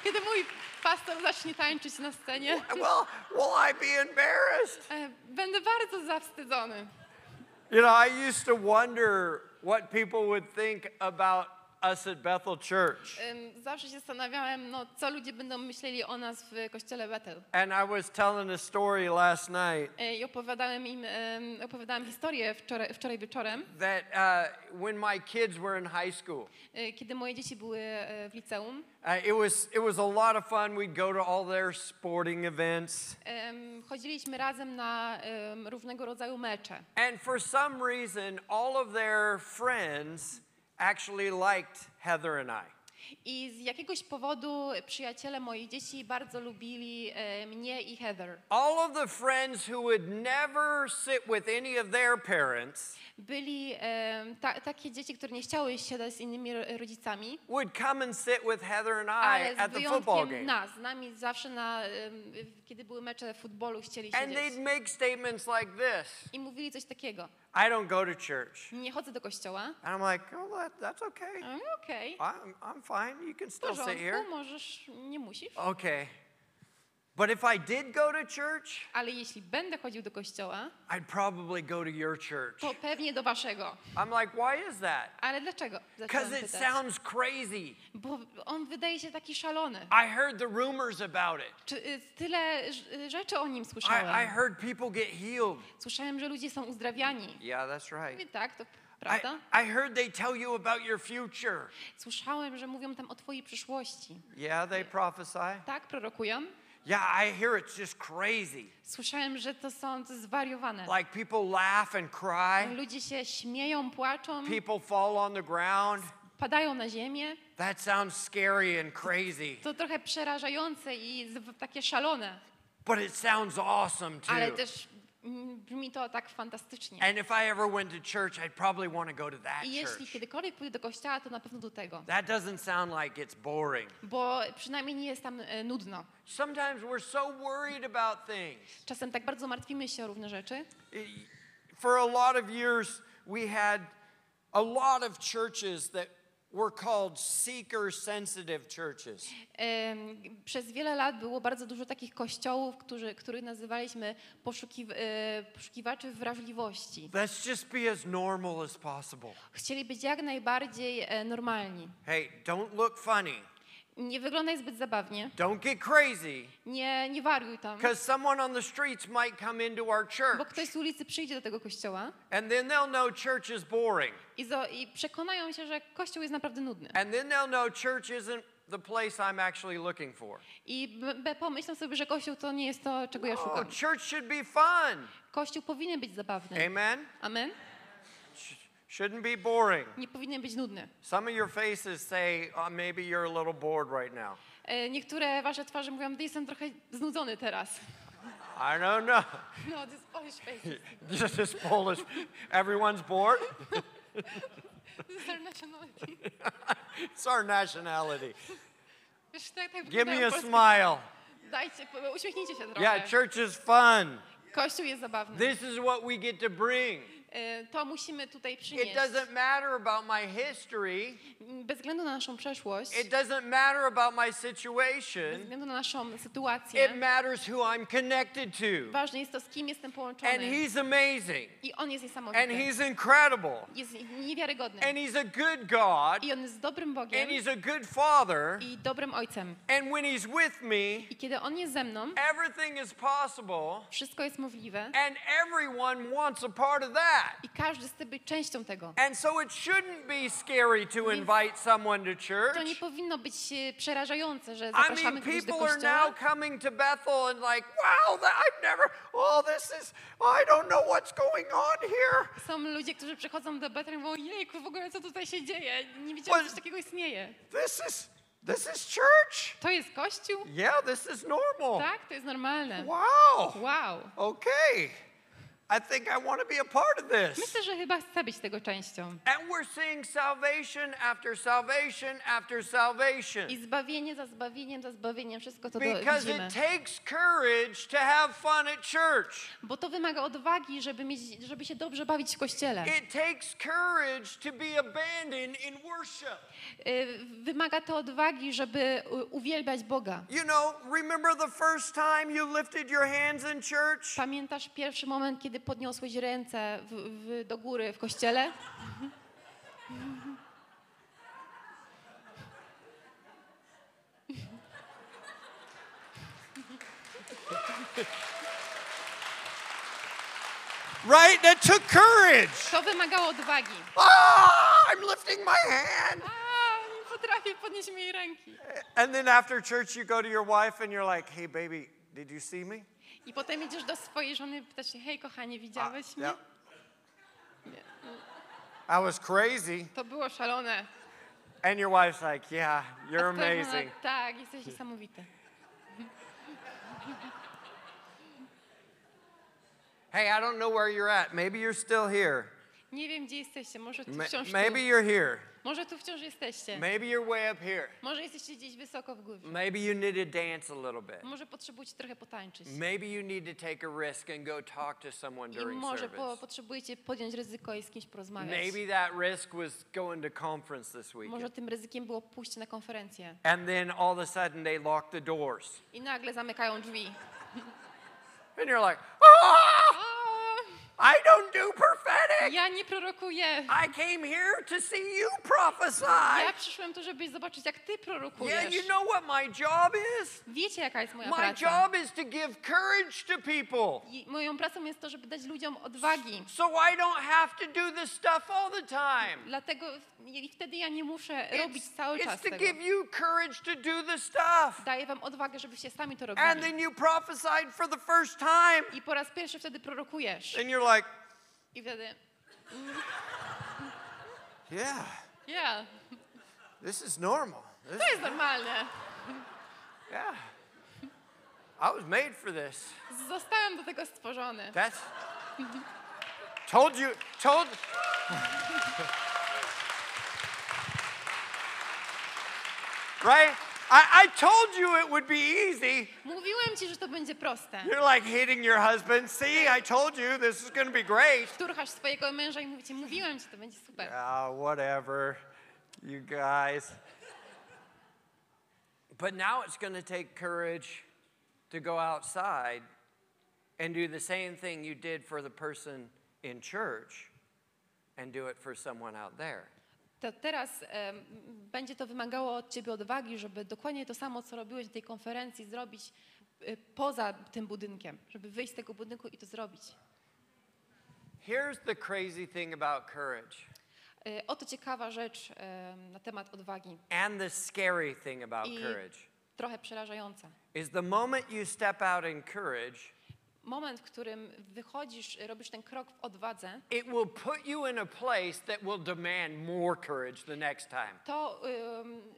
Speaker 2: Kiedy mój pastor zacznie tańczyć na scenie,
Speaker 1: Well, will I be embarrassed?
Speaker 2: e, będę bardzo zawstydzony.
Speaker 1: You know, I used to wonder what people would think about us at Bethel Church.
Speaker 2: Zawsze się zastanawiałem, no, co ludzie będą myśleli o nas w kościele Bethel.
Speaker 1: And I was telling a story last night
Speaker 2: E, I opowiadałem im, em, opowiadałem historię wczoraj, wczoraj wieczorem,
Speaker 1: that uh, when my kids were in high school,
Speaker 2: e, kiedy moje dzieci były e, w liceum.
Speaker 1: uh, it was it was a lot of fun. We'd go to all their sporting events,
Speaker 2: Chodziliśmy razem na różnego rodzaju mecze.
Speaker 1: and for some reason, all of their friends actually liked Heather and I.
Speaker 2: I z jakiegoś powodu przyjaciele moich dzieci bardzo lubili e, mnie i Heather.
Speaker 1: All of the friends who would never sit with any of their parents
Speaker 2: Byli e, ta, takie dzieci, które nie chciały siadać z innymi ro- rodzicami,
Speaker 1: would come and sit with Heather and I at the football game.
Speaker 2: nas, z nami zawsze na, em, kiedy były mecze futbolu chcieli
Speaker 1: And
Speaker 2: siedzieć.
Speaker 1: they'd make statements like this
Speaker 2: I mówili coś takiego,
Speaker 1: I don't go to church.
Speaker 2: nie chodzę do kościoła.
Speaker 1: And I'm like, oh, that, that's okay.
Speaker 2: A, Okej,
Speaker 1: I'm, I'm fine. You can still sit here.
Speaker 2: możesz, nie musisz.
Speaker 1: Okay. But if I did go to church,
Speaker 2: Ale jeśli będę chodził do kościoła,
Speaker 1: I'd probably go to your church.
Speaker 2: to pewnie do waszego.
Speaker 1: I'm like, why is that?
Speaker 2: Ale dlaczego?
Speaker 1: Because it
Speaker 2: pytać.
Speaker 1: sounds crazy.
Speaker 2: Bo on wydaje się taki szalony.
Speaker 1: I heard the rumors about it.
Speaker 2: Czy, y, tyle ż- rzeczy o nim
Speaker 1: I, I
Speaker 2: słyszałem.
Speaker 1: heard people get healed.
Speaker 2: Słyszałem, że ludzie są uzdrawiani.
Speaker 1: Yeah, that's
Speaker 2: Mówię,
Speaker 1: right.
Speaker 2: tak, to
Speaker 1: I,
Speaker 2: prawda.
Speaker 1: I heard they tell you about your future.
Speaker 2: Słyszałem, że mówią tam o twojej przyszłości.
Speaker 1: Yeah, they prophesy.
Speaker 2: Tak, prorokują.
Speaker 1: Yeah, I hear it's just crazy.
Speaker 2: Słyszałem, że to są to zwariowane.
Speaker 1: Like people laugh and cry,
Speaker 2: Ludzie się śmieją, płaczą,
Speaker 1: people fall on the ground.
Speaker 2: padają na ziemię.
Speaker 1: That sounds scary and crazy,
Speaker 2: To trochę przerażające i takie szalone,
Speaker 1: but it sounds awesome
Speaker 2: ale
Speaker 1: too.
Speaker 2: też mm, brzmi to tak fantastycznie.
Speaker 1: And if I ever went to church, I'd probably want to go to that
Speaker 2: I jeśli
Speaker 1: church.
Speaker 2: kiedykolwiek pójdę do kościoła, to na pewno do tego.
Speaker 1: That doesn't sound like it's boring.
Speaker 2: Bo przynajmniej nie jest tam e, nudno.
Speaker 1: Sometimes we're so worried about things.
Speaker 2: Czasem tak bardzo martwimy się o różne rzeczy.
Speaker 1: For a lot of years, we had a lot of churches that were called seeker sensitive churches.
Speaker 2: Przez wiele lat było bardzo dużo takich kościołów, którzy, których nazywaliśmy poszukiw e, poszukiwaczy wrażliwości.
Speaker 1: Let's just be as normal as possible.
Speaker 2: Chcieli być jak najbardziej e, normalni.
Speaker 1: Hey, don't look funny.
Speaker 2: Nie wyglądaj zbyt zabawnie,
Speaker 1: Don't get crazy,
Speaker 2: nie, nie wariuj tam,
Speaker 1: because someone on the streets might come into our
Speaker 2: bo
Speaker 1: church,
Speaker 2: ktoś z ulicy przyjdzie do tego kościoła
Speaker 1: and then they'll know church is boring.
Speaker 2: i, zo, i przekonają się, że kościół jest naprawdę nudny.
Speaker 1: And then they'll know church isn't the place I'm actually looking for.
Speaker 2: I pomyślą sobie, że kościół to nie jest to, czego ja
Speaker 1: Oh,
Speaker 2: szukam.
Speaker 1: church should be fun.
Speaker 2: Kościół powinien być zabawny.
Speaker 1: Amen?
Speaker 2: Amen?
Speaker 1: Sh- Shouldn't be boring.
Speaker 2: Nie powinien być nudny.
Speaker 1: Some of your faces say, oh, maybe you're a little bored right now.
Speaker 2: Niektóre wasze twarze mówią, że jestem trochę znudzony teraz.
Speaker 1: I don't know.
Speaker 2: No, this Polish face.
Speaker 1: This is Polish. Everyone's bored?
Speaker 2: This is our nationality.
Speaker 1: It's our nationality.
Speaker 2: Wiesz, tak, tak
Speaker 1: Give me a smile.
Speaker 2: Dajcie, uśmiechnijcie się trochę.
Speaker 1: Yeah, church is fun.
Speaker 2: Kościół jest zabawny.
Speaker 1: This is what we get to bring.
Speaker 2: E, To musimy tutaj
Speaker 1: It
Speaker 2: przynieść.
Speaker 1: doesn't matter about my history.
Speaker 2: Bez względu na naszą przeszłość,
Speaker 1: It doesn't matter about my
Speaker 2: bez
Speaker 1: situation.
Speaker 2: względu na naszą
Speaker 1: It
Speaker 2: sytuację,
Speaker 1: matters who I'm connected to.
Speaker 2: ważne jest to, z kim jestem
Speaker 1: And
Speaker 2: połączony.
Speaker 1: He's amazing.
Speaker 2: I On jest
Speaker 1: And
Speaker 2: niesamowity.
Speaker 1: He's incredible.
Speaker 2: Jest niewiarygodny.
Speaker 1: And He's a good God.
Speaker 2: I On jest dobrym
Speaker 1: And
Speaker 2: Bogiem
Speaker 1: He's a good Father.
Speaker 2: i dobrym Ojcem.
Speaker 1: And when He's with me,
Speaker 2: I kiedy On jest ze mną,
Speaker 1: everything is possible.
Speaker 2: wszystko jest możliwe
Speaker 1: And everyone wants a part of that.
Speaker 2: I każdy chce być częścią tego.
Speaker 1: And so it shouldn't be scary to invite someone to
Speaker 2: To nie
Speaker 1: church.
Speaker 2: powinno być e, przerażające, że
Speaker 1: I
Speaker 2: zapraszamy
Speaker 1: mean,
Speaker 2: kogoś do
Speaker 1: people are
Speaker 2: kościoła.
Speaker 1: now coming to Bethel and like, wow, that I've never, oh, this is, I don't know what's going on here.
Speaker 2: Są ludzie, którzy przychodzą do Bethel i mówią, jejku, w ogóle co tutaj się dzieje? Nie wiedziałem, że coś takiego istnieje.
Speaker 1: This is, this is church.
Speaker 2: To jest Kościół?
Speaker 1: Yeah, this is normal.
Speaker 2: Tak, to jest normalne.
Speaker 1: Wow.
Speaker 2: Wow.
Speaker 1: Okay. I think I want to be a part of this.
Speaker 2: Myślę, że chyba chcę być tego częścią.
Speaker 1: And we're seeing salvation after salvation after salvation.
Speaker 2: I zbawienie za zbawieniem, za zbawieniem, wszystko to
Speaker 1: Because
Speaker 2: widzimy.
Speaker 1: it takes courage to have fun at church.
Speaker 2: Bo to wymaga odwagi, żeby, mieć, żeby się dobrze bawić w kościele.
Speaker 1: It takes courage to be abandoned in worship.
Speaker 2: Y, Wymaga to odwagi, żeby uwielbiać Boga.
Speaker 1: You know, remember the first time you lifted your hands in church?
Speaker 2: Pamiętasz pierwszy moment, kiedy podniosłeś ręce w, w, do góry w kościele?
Speaker 1: Right? That took courage.
Speaker 2: To wymagało odwagi.
Speaker 1: Ah, I'm lifting my hand.
Speaker 2: Nie potrafię podnieść mojej ręki.
Speaker 1: And then after church, you go to your wife and you're like, hey, baby, did you see me?
Speaker 2: I potem idziesz do swojej żony i pytasz się, hej kochanie, widziałeś mnie?
Speaker 1: Yeah. I was crazy.
Speaker 2: To było szalone.
Speaker 1: And your wife's like, yeah, you're
Speaker 2: A twoja żona,
Speaker 1: amazing.
Speaker 2: Tak, jesteś niesamowity.
Speaker 1: Hey, I don't know where you're at. Maybe you're still here.
Speaker 2: Nie wiem, gdzie jesteście, może
Speaker 1: Ma-
Speaker 2: wciąż
Speaker 1: maybe you're here.
Speaker 2: Może tu wciąż jesteście.
Speaker 1: Maybe you're way up here.
Speaker 2: Może jesteście gdzieś wysoko w górze.
Speaker 1: Maybe you need to dance a little bit.
Speaker 2: Może potrzebujecie trochę potańczyć.
Speaker 1: Maybe you need to take a risk and go talk to someone
Speaker 2: I
Speaker 1: during
Speaker 2: może po,
Speaker 1: service.
Speaker 2: potrzebujecie podjąć ryzyko i z kimś porozmawiać.
Speaker 1: Maybe that risk was going to conference this
Speaker 2: Może
Speaker 1: weekend.
Speaker 2: tym ryzykiem było pójście na konferencję.
Speaker 1: And then all of a sudden they lock the doors.
Speaker 2: I nagle zamykają drzwi.
Speaker 1: And you're like,
Speaker 2: O,
Speaker 1: I don't do prophetic.
Speaker 2: ja nie prorokuję.
Speaker 1: I came here to see you prophesy.
Speaker 2: Ja przyszłem tu, żeby zobaczyć, jak ty
Speaker 1: Yeah,
Speaker 2: prorokujesz.
Speaker 1: you know what my job is?
Speaker 2: Wiecie, jaka jest moja
Speaker 1: My
Speaker 2: praca?
Speaker 1: job is to give courage to people.
Speaker 2: I moją pracą jest to, żeby dać ludziom odwagi.
Speaker 1: So I don't have to do this stuff all the time.
Speaker 2: Dlatego i wtedy ja nie muszę robić
Speaker 1: It's,
Speaker 2: cały
Speaker 1: it's
Speaker 2: czas
Speaker 1: to
Speaker 2: tego.
Speaker 1: give you courage to do the stuff.
Speaker 2: Daję wam odwagę, żebyście sami to
Speaker 1: And
Speaker 2: robili.
Speaker 1: then you prophesied for the first time.
Speaker 2: I po raz pierwszy wtedy prorokujesz.
Speaker 1: And you're like, you
Speaker 2: I wtedy, mm-hmm.
Speaker 1: yeah,
Speaker 2: ja,
Speaker 1: this is normal. This-
Speaker 2: to jest normalne.
Speaker 1: yeah. I was made for this.
Speaker 2: Zostałem do tego stworzony.
Speaker 1: That's told you told Right? I, I told you it would be easy.
Speaker 2: Mówiłem ci, że to będzie proste.
Speaker 1: You're like hitting your husband. See, I told you this is going to be great.
Speaker 2: Turchasz swojego męża i mówicie, mówiłem ci, to będzie super.
Speaker 1: Ah, whatever, you guys. But now it's going to take courage to go outside and do the same thing you did for the person in church and do it for someone out there.
Speaker 2: To teraz będzie to wymagało od ciebie odwagi, żeby dokładnie to samo, co robiłeś na tej konferencji, zrobić y, poza tym budynkiem, żeby wyjść z tego budynku i to zrobić.
Speaker 1: Here's the crazy thing about courage
Speaker 2: Y, Oto ciekawa rzecz na temat odwagi
Speaker 1: and the scary thing about
Speaker 2: I-
Speaker 1: courage
Speaker 2: trochę przerażająca.
Speaker 1: is the moment you step out in courage,
Speaker 2: Moment, w którym wychodzisz, robisz ten krok w odwadze,
Speaker 1: it will put you in a place that will demand more courage the next time.
Speaker 2: to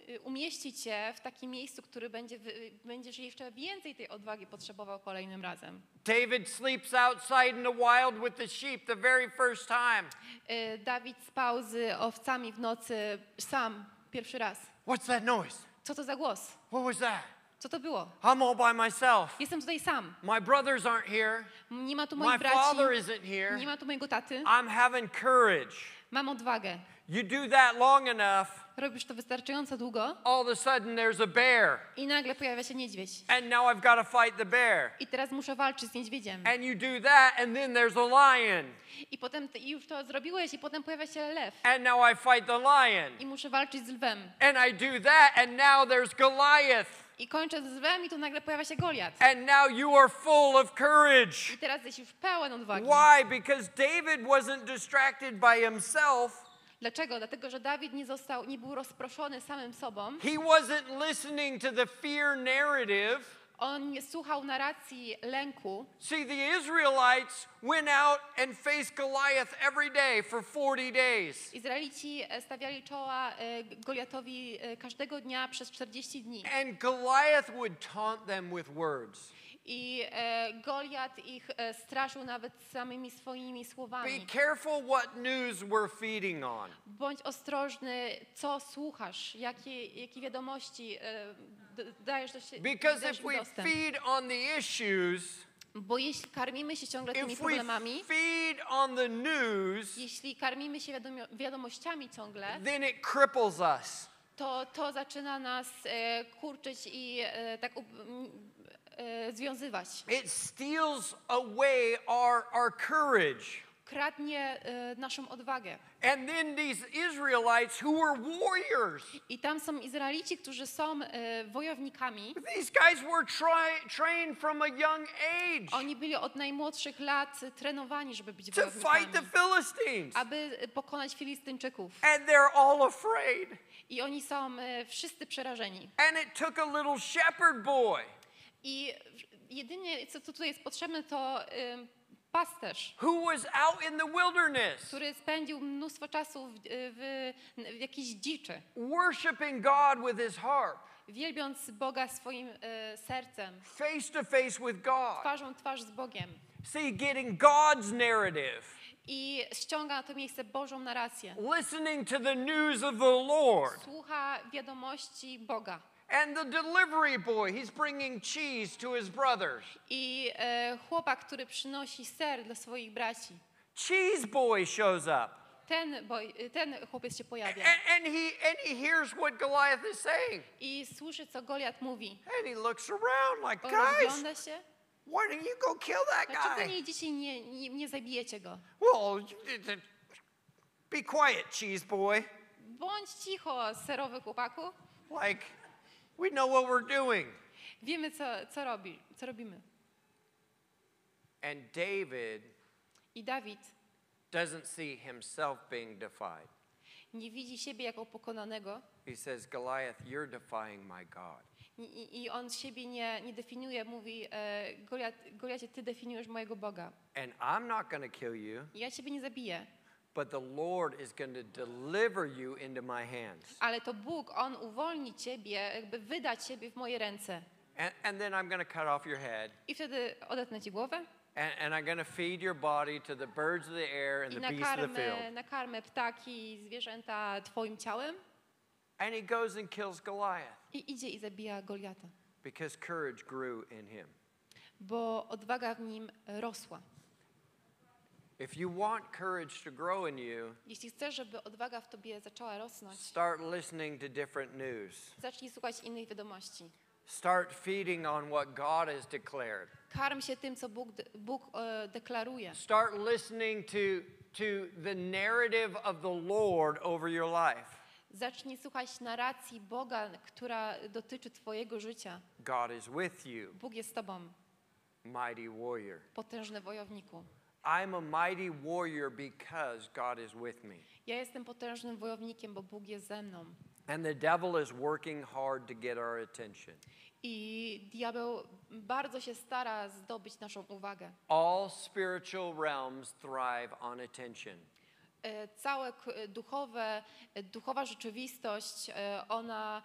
Speaker 2: y, umieści cię w takim miejscu, który będzie, będziesz jeszcze więcej tej odwagi potrzebował kolejnym razem.
Speaker 1: David sleeps outside in the wild with the sheep the very first time.
Speaker 2: Y, Dawid spał z owcami w nocy sam, pierwszy raz.
Speaker 1: What's that noise?
Speaker 2: Co to za głos?
Speaker 1: What was that?
Speaker 2: Co to było?
Speaker 1: I'm all by myself.
Speaker 2: Jestem tutaj sam.
Speaker 1: My brothers aren't here.
Speaker 2: Nie ma tu
Speaker 1: My
Speaker 2: moich braci,
Speaker 1: father isn't
Speaker 2: nie
Speaker 1: here.
Speaker 2: ma tu mojego taty.
Speaker 1: I'm having courage.
Speaker 2: Mam odwagę.
Speaker 1: You do that long enough,
Speaker 2: Robisz to wystarczająco długo
Speaker 1: all of a sudden there's a bear.
Speaker 2: i nagle pojawia się niedźwiedź.
Speaker 1: And now I've got to fight the bear.
Speaker 2: I teraz muszę walczyć z niedźwiedziem.
Speaker 1: And you do that, and then there's a lion.
Speaker 2: I potem ty, już to zrobiłeś i potem pojawia się lew.
Speaker 1: And now I fight the lion.
Speaker 2: I muszę walczyć z lwem.
Speaker 1: And I do that, and now there's Goliath.
Speaker 2: I kończę z lwem i tu nagle pojawia się Goliat.
Speaker 1: And now you are full of courage.
Speaker 2: I teraz jesteś już pełen odwagi.
Speaker 1: Why? Because David wasn't distracted by himself.
Speaker 2: Dlaczego? Dlatego, że Dawid nie został, nie był rozproszony samym sobą.
Speaker 1: He wasn't listening to the fear narrative.
Speaker 2: On słuchał narracji lęku.
Speaker 1: See, the Israelites went out and faced Goliath every day for 40 days.
Speaker 2: Izraelici e, stawiali czoła e, Goliatowi e, każdego dnia przez 40 dni.
Speaker 1: And Goliath would taunt them with words.
Speaker 2: I e, Goliat ich e, straszył nawet samymi swoimi
Speaker 1: Be
Speaker 2: słowami.
Speaker 1: careful what news we're feeding on.
Speaker 2: Bądź ostrożny, co słuchasz, jakie, jakie wiadomości e, dajesz do siebie.
Speaker 1: Because if we
Speaker 2: dostęp.
Speaker 1: feed on the issues,
Speaker 2: Bo jeśli karmimy się ciągle tymi problemami,
Speaker 1: feed on the news,
Speaker 2: jeśli karmimy się wiadomo, wiadomościami ciągle,
Speaker 1: then it cripples us.
Speaker 2: to to zaczyna nas e, kurczyć i e, tak e, związywać.
Speaker 1: It steals away our, our courage.
Speaker 2: Kradnie e, naszą odwagę.
Speaker 1: And then these Israelites who were warriors,
Speaker 2: I tam są Izraelici, którzy są e, wojownikami.
Speaker 1: these guys were trained from a young age
Speaker 2: Oni byli od najmłodszych lat trenowani, żeby być
Speaker 1: to fight the
Speaker 2: wojownikami,
Speaker 1: Philistines.
Speaker 2: aby e, pokonać Filistyńczyków.
Speaker 1: And they're all afraid.
Speaker 2: I oni są wszyscy przerażeni.
Speaker 1: And it took a little shepherd boy
Speaker 2: I jedynie, co tutaj jest potrzebne, to pasterz,
Speaker 1: who was out in the wilderness,
Speaker 2: który spędził mnóstwo czasu w, w, w jakiejś dziczy,
Speaker 1: worshiping God with his harp,
Speaker 2: wielbiąc Boga swoim e, sercem,
Speaker 1: face to face with God.
Speaker 2: twarzą twarz z Bogiem.
Speaker 1: See, getting God's narrative,
Speaker 2: I ściąga na to miejsce Bożą narrację.
Speaker 1: listening to the news of the Lord.
Speaker 2: Słucha wiadomości Boga.
Speaker 1: And the delivery boy, he's bringing cheese to his brothers.
Speaker 2: I e, chłopak, który przynosi ser dla swoich braci.
Speaker 1: Cheese boy shows up.
Speaker 2: Ten, boj, ten chłopiec się pojawia.
Speaker 1: And, and he and he hears what Goliath is saying.
Speaker 2: I słyszy, co Goliat mówi.
Speaker 1: And he looks around like, guys,
Speaker 2: się.
Speaker 1: why don't you go kill that
Speaker 2: Dlaczego nie
Speaker 1: guy?
Speaker 2: idziecie nie, nie, nie zabijecie go?
Speaker 1: Well, be quiet, cheese boy.
Speaker 2: Bądź cicho, serowy chłopaku.
Speaker 1: Like, we know what we're doing.
Speaker 2: Wiemy, co, co, robi, co robimy.
Speaker 1: And David
Speaker 2: I Dawid
Speaker 1: doesn't see himself being defied.
Speaker 2: nie widzi siebie jako pokonanego.
Speaker 1: He says, Goliath, you're defying my God.
Speaker 2: I, i- on siebie nie, nie definiuje, mówi, e, Goliat, Goliacie, ty definiujesz mojego Boga.
Speaker 1: And I'm not to kill you,
Speaker 2: Ja ciebie nie zabiję,
Speaker 1: but the Lord is going to deliver you into my hands.
Speaker 2: ale to Bóg, On uwolni ciebie, jakby wyda ciebie w moje ręce.
Speaker 1: And, and then I'm going to cut off your head,
Speaker 2: I wtedy odetnę ci głowę
Speaker 1: and, and I'm going to feed your body to the birds of the air and
Speaker 2: i
Speaker 1: the beasts of the field.
Speaker 2: nakarmę ptaki i zwierzęta twoim ciałem.
Speaker 1: And he goes and kills Goliath
Speaker 2: I idzie i zabija Goliata,
Speaker 1: because courage grew in him.
Speaker 2: bo odwaga w nim rosła.
Speaker 1: If you want courage to grow in you,
Speaker 2: Jeśli chcesz, żeby odwaga w tobie zaczęła rosnąć,
Speaker 1: start listening to different news.
Speaker 2: zacznij słuchać innych wiadomości.
Speaker 1: Start feeding on what God has declared.
Speaker 2: Karm się tym, co Bóg, Bóg e, deklaruje.
Speaker 1: Start listening to, to the narrative of the Lord over your life.
Speaker 2: Zacznij słuchać narracji Boga, która dotyczy twojego życia.
Speaker 1: God is with you,
Speaker 2: Bóg jest z tobą,
Speaker 1: mighty warrior.
Speaker 2: potężny wojowniku.
Speaker 1: I'm a mighty warrior because God is with me.
Speaker 2: Ja jestem potężnym wojownikiem, bo Bóg jest ze mną.
Speaker 1: And the devil is working hard to get our attention.
Speaker 2: I diabeł bardzo się stara zdobyć naszą uwagę.
Speaker 1: All spiritual realms thrive on attention.
Speaker 2: E, Całe e, duchowe, e, duchowa rzeczywistość, ona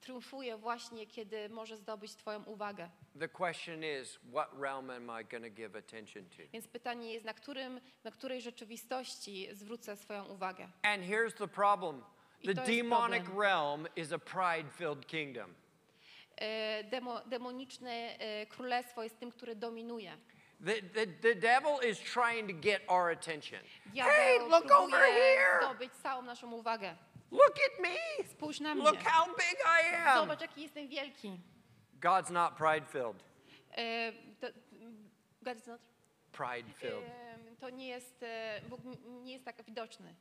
Speaker 2: triumfuje właśnie, kiedy może zdobyć Twoją uwagę.
Speaker 1: The question is, what realm am I going to give attention to?
Speaker 2: Więc pytanie jest, na, którym, na której rzeczywistości zwrócę swoją uwagę.
Speaker 1: And here's the problem the demonic
Speaker 2: problem.
Speaker 1: realm is a pride filled kingdom.
Speaker 2: Demo, demoniczne królestwo jest tym, które dominuje.
Speaker 1: The, the, the devil is trying to get our attention.
Speaker 2: Diabeł
Speaker 1: Hey, look over here.
Speaker 2: zdobyć całą naszą uwagę.
Speaker 1: Look at me.
Speaker 2: Spójrz na mnie.
Speaker 1: Look how big I am.
Speaker 2: Zobacz, jaki jestem wielki.
Speaker 1: God's not pride filled.
Speaker 2: E, to, God is not,
Speaker 1: Pride filled.
Speaker 2: e, to nie jest, e, Bóg nie jest tak widoczny.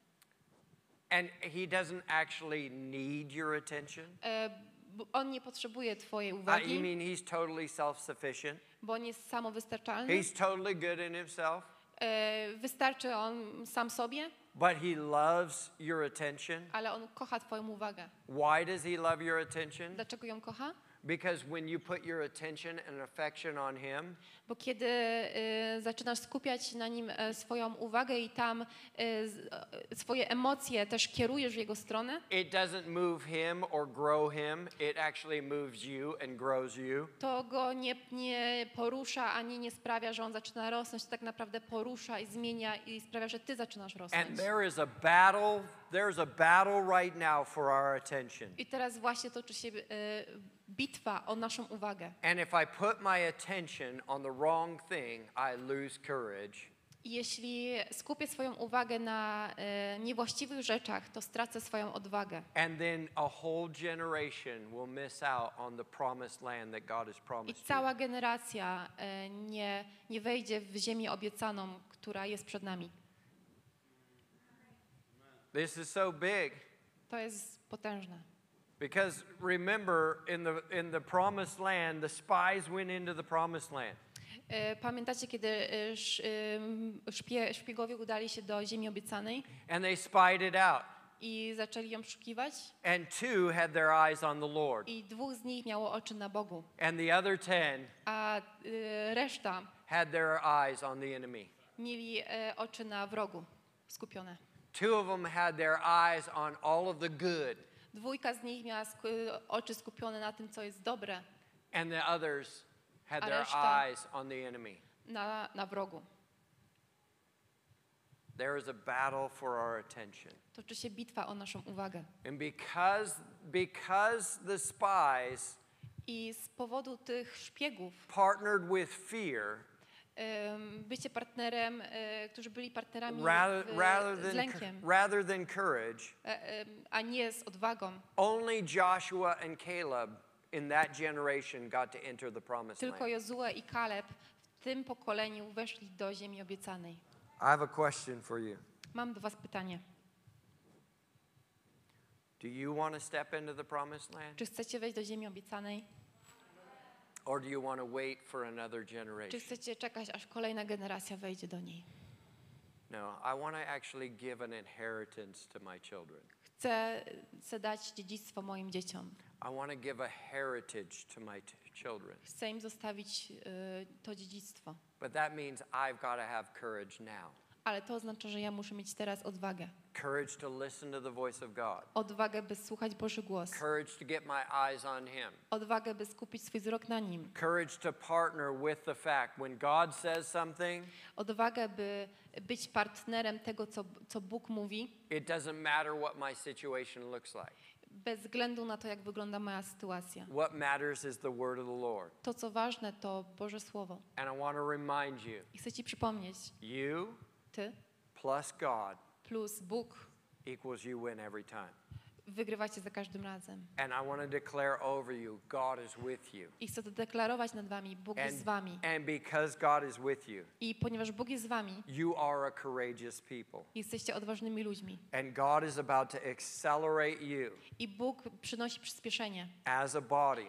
Speaker 1: And he doesn't actually need your attention.
Speaker 2: E, On nie potrzebuje twojej
Speaker 1: I,
Speaker 2: uwagi,
Speaker 1: mean he's totally self sufficient?
Speaker 2: bo on jest samowystarczalny.
Speaker 1: He's totally good in himself,
Speaker 2: E, Wystarczy on sam sobie,
Speaker 1: but he loves your attention.
Speaker 2: ale on kocha twoją uwagę.
Speaker 1: Why does he love your attention?
Speaker 2: Dlaczego ją kocha?
Speaker 1: Because when you put your attention and affection on him,
Speaker 2: Bo kiedy e, zaczynasz skupiać na nim e, swoją uwagę i tam z- e, swoje emocje też kierujesz w jego stronę,
Speaker 1: it doesn't move him or grow him, it actually moves you and grows you.
Speaker 2: to go nie, nie porusza ani nie sprawia, że on zaczyna rosnąć, to tak naprawdę porusza i zmienia i sprawia, że ty zaczynasz rosnąć.
Speaker 1: And there is a battle, there's a battle right now for our attention.
Speaker 2: I teraz właśnie toczy się e, bitwa o naszą uwagę.
Speaker 1: And if I put my attention on the wrong thing, I lose courage.
Speaker 2: I jeśli skupię swoją uwagę na e, niewłaściwych rzeczach, to stracę swoją odwagę.
Speaker 1: And then a whole generation will miss out on the promised land that God has
Speaker 2: I
Speaker 1: promised you.
Speaker 2: cała generacja e, nie, nie wejdzie w ziemię obiecaną, która jest przed nami.
Speaker 1: This is so big
Speaker 2: To jest potężne.
Speaker 1: Because remember in the in the promised land, the spies went into the promised land.
Speaker 2: E, Pamiętacie, kiedy e, szpie, szpiegowie udali się do ziemi obiecanej
Speaker 1: and they spied it out.
Speaker 2: i zaczęli ją szukiwać.
Speaker 1: and two had their eyes on the Lord.
Speaker 2: I dwóch z nich miało oczy na Bogu,
Speaker 1: And the other ten
Speaker 2: a reszta
Speaker 1: had their eyes on the enemy.
Speaker 2: mieli e, oczy na wrogu skupione.
Speaker 1: Two of them had their eyes on all of the good,
Speaker 2: Dwójka z nich miała oczy skupione na tym, co jest dobre,
Speaker 1: and the others had their eyes on the enemy.
Speaker 2: na, na wrogu.
Speaker 1: There is a battle for our attention.
Speaker 2: Toczy się bitwa o naszą uwagę.
Speaker 1: And because, because the spies
Speaker 2: I z powodu tych szpiegów,
Speaker 1: partnered with fear
Speaker 2: bycie partnerem, e, którzy byli partnerami
Speaker 1: rather,
Speaker 2: w,
Speaker 1: rather,
Speaker 2: z lękiem,
Speaker 1: rather than courage,
Speaker 2: e, a nie z odwagą,
Speaker 1: only Joshua and Caleb in that generation got to enter the promised
Speaker 2: tylko. Jozue i Kaleb w tym pokoleniu weszli do ziemi obiecanej.
Speaker 1: I have a question for you.
Speaker 2: Mam do was pytanie.
Speaker 1: Do you want to step into the promised land?
Speaker 2: Czy chcecie wejść do ziemi obiecanej?
Speaker 1: Or do you want to wait for another
Speaker 2: Czy
Speaker 1: generation?
Speaker 2: chcecie czekać, aż kolejna generacja wejdzie do niej?
Speaker 1: No, I want to actually give an inheritance to my children.
Speaker 2: Chcę, chcę dać dziedzictwo moim dzieciom.
Speaker 1: I want to give a heritage to my children.
Speaker 2: Chcę im zostawić y, to dziedzictwo.
Speaker 1: But that means I've got to have courage now.
Speaker 2: Ale to oznacza, że ja muszę mieć teraz odwagę.
Speaker 1: Courage to listen to the voice of God.
Speaker 2: Odwagę, by słuchać Boży głos.
Speaker 1: Courage to get my eyes on Him.
Speaker 2: Odwagę, by skupić swój wzrok na Nim.
Speaker 1: Courage to partner with the fact when God says something,
Speaker 2: Odwagę, by być partnerem tego, co, co Bóg mówi,
Speaker 1: it doesn't matter what my situation looks like.
Speaker 2: bez względu na to, jak wygląda moja sytuacja.
Speaker 1: What matters is the word of the Lord.
Speaker 2: To, co ważne, to Boże Słowo.
Speaker 1: And I want to remind you
Speaker 2: I chcę Ci przypomnieć,
Speaker 1: you
Speaker 2: Ty
Speaker 1: plus God
Speaker 2: plus Bóg
Speaker 1: equals you win every time.
Speaker 2: wygrywacie za każdym razem.
Speaker 1: And I want to declare over you God is with you.
Speaker 2: I chcę to deklarować nad Wami, Bóg jest z
Speaker 1: And,
Speaker 2: Wami.
Speaker 1: and because God is with you,
Speaker 2: I ponieważ Bóg jest z Wami,
Speaker 1: you are a courageous people.
Speaker 2: jesteście odważnymi ludźmi.
Speaker 1: And God is about to accelerate you
Speaker 2: I Bóg przynosi przyspieszenie
Speaker 1: as a body,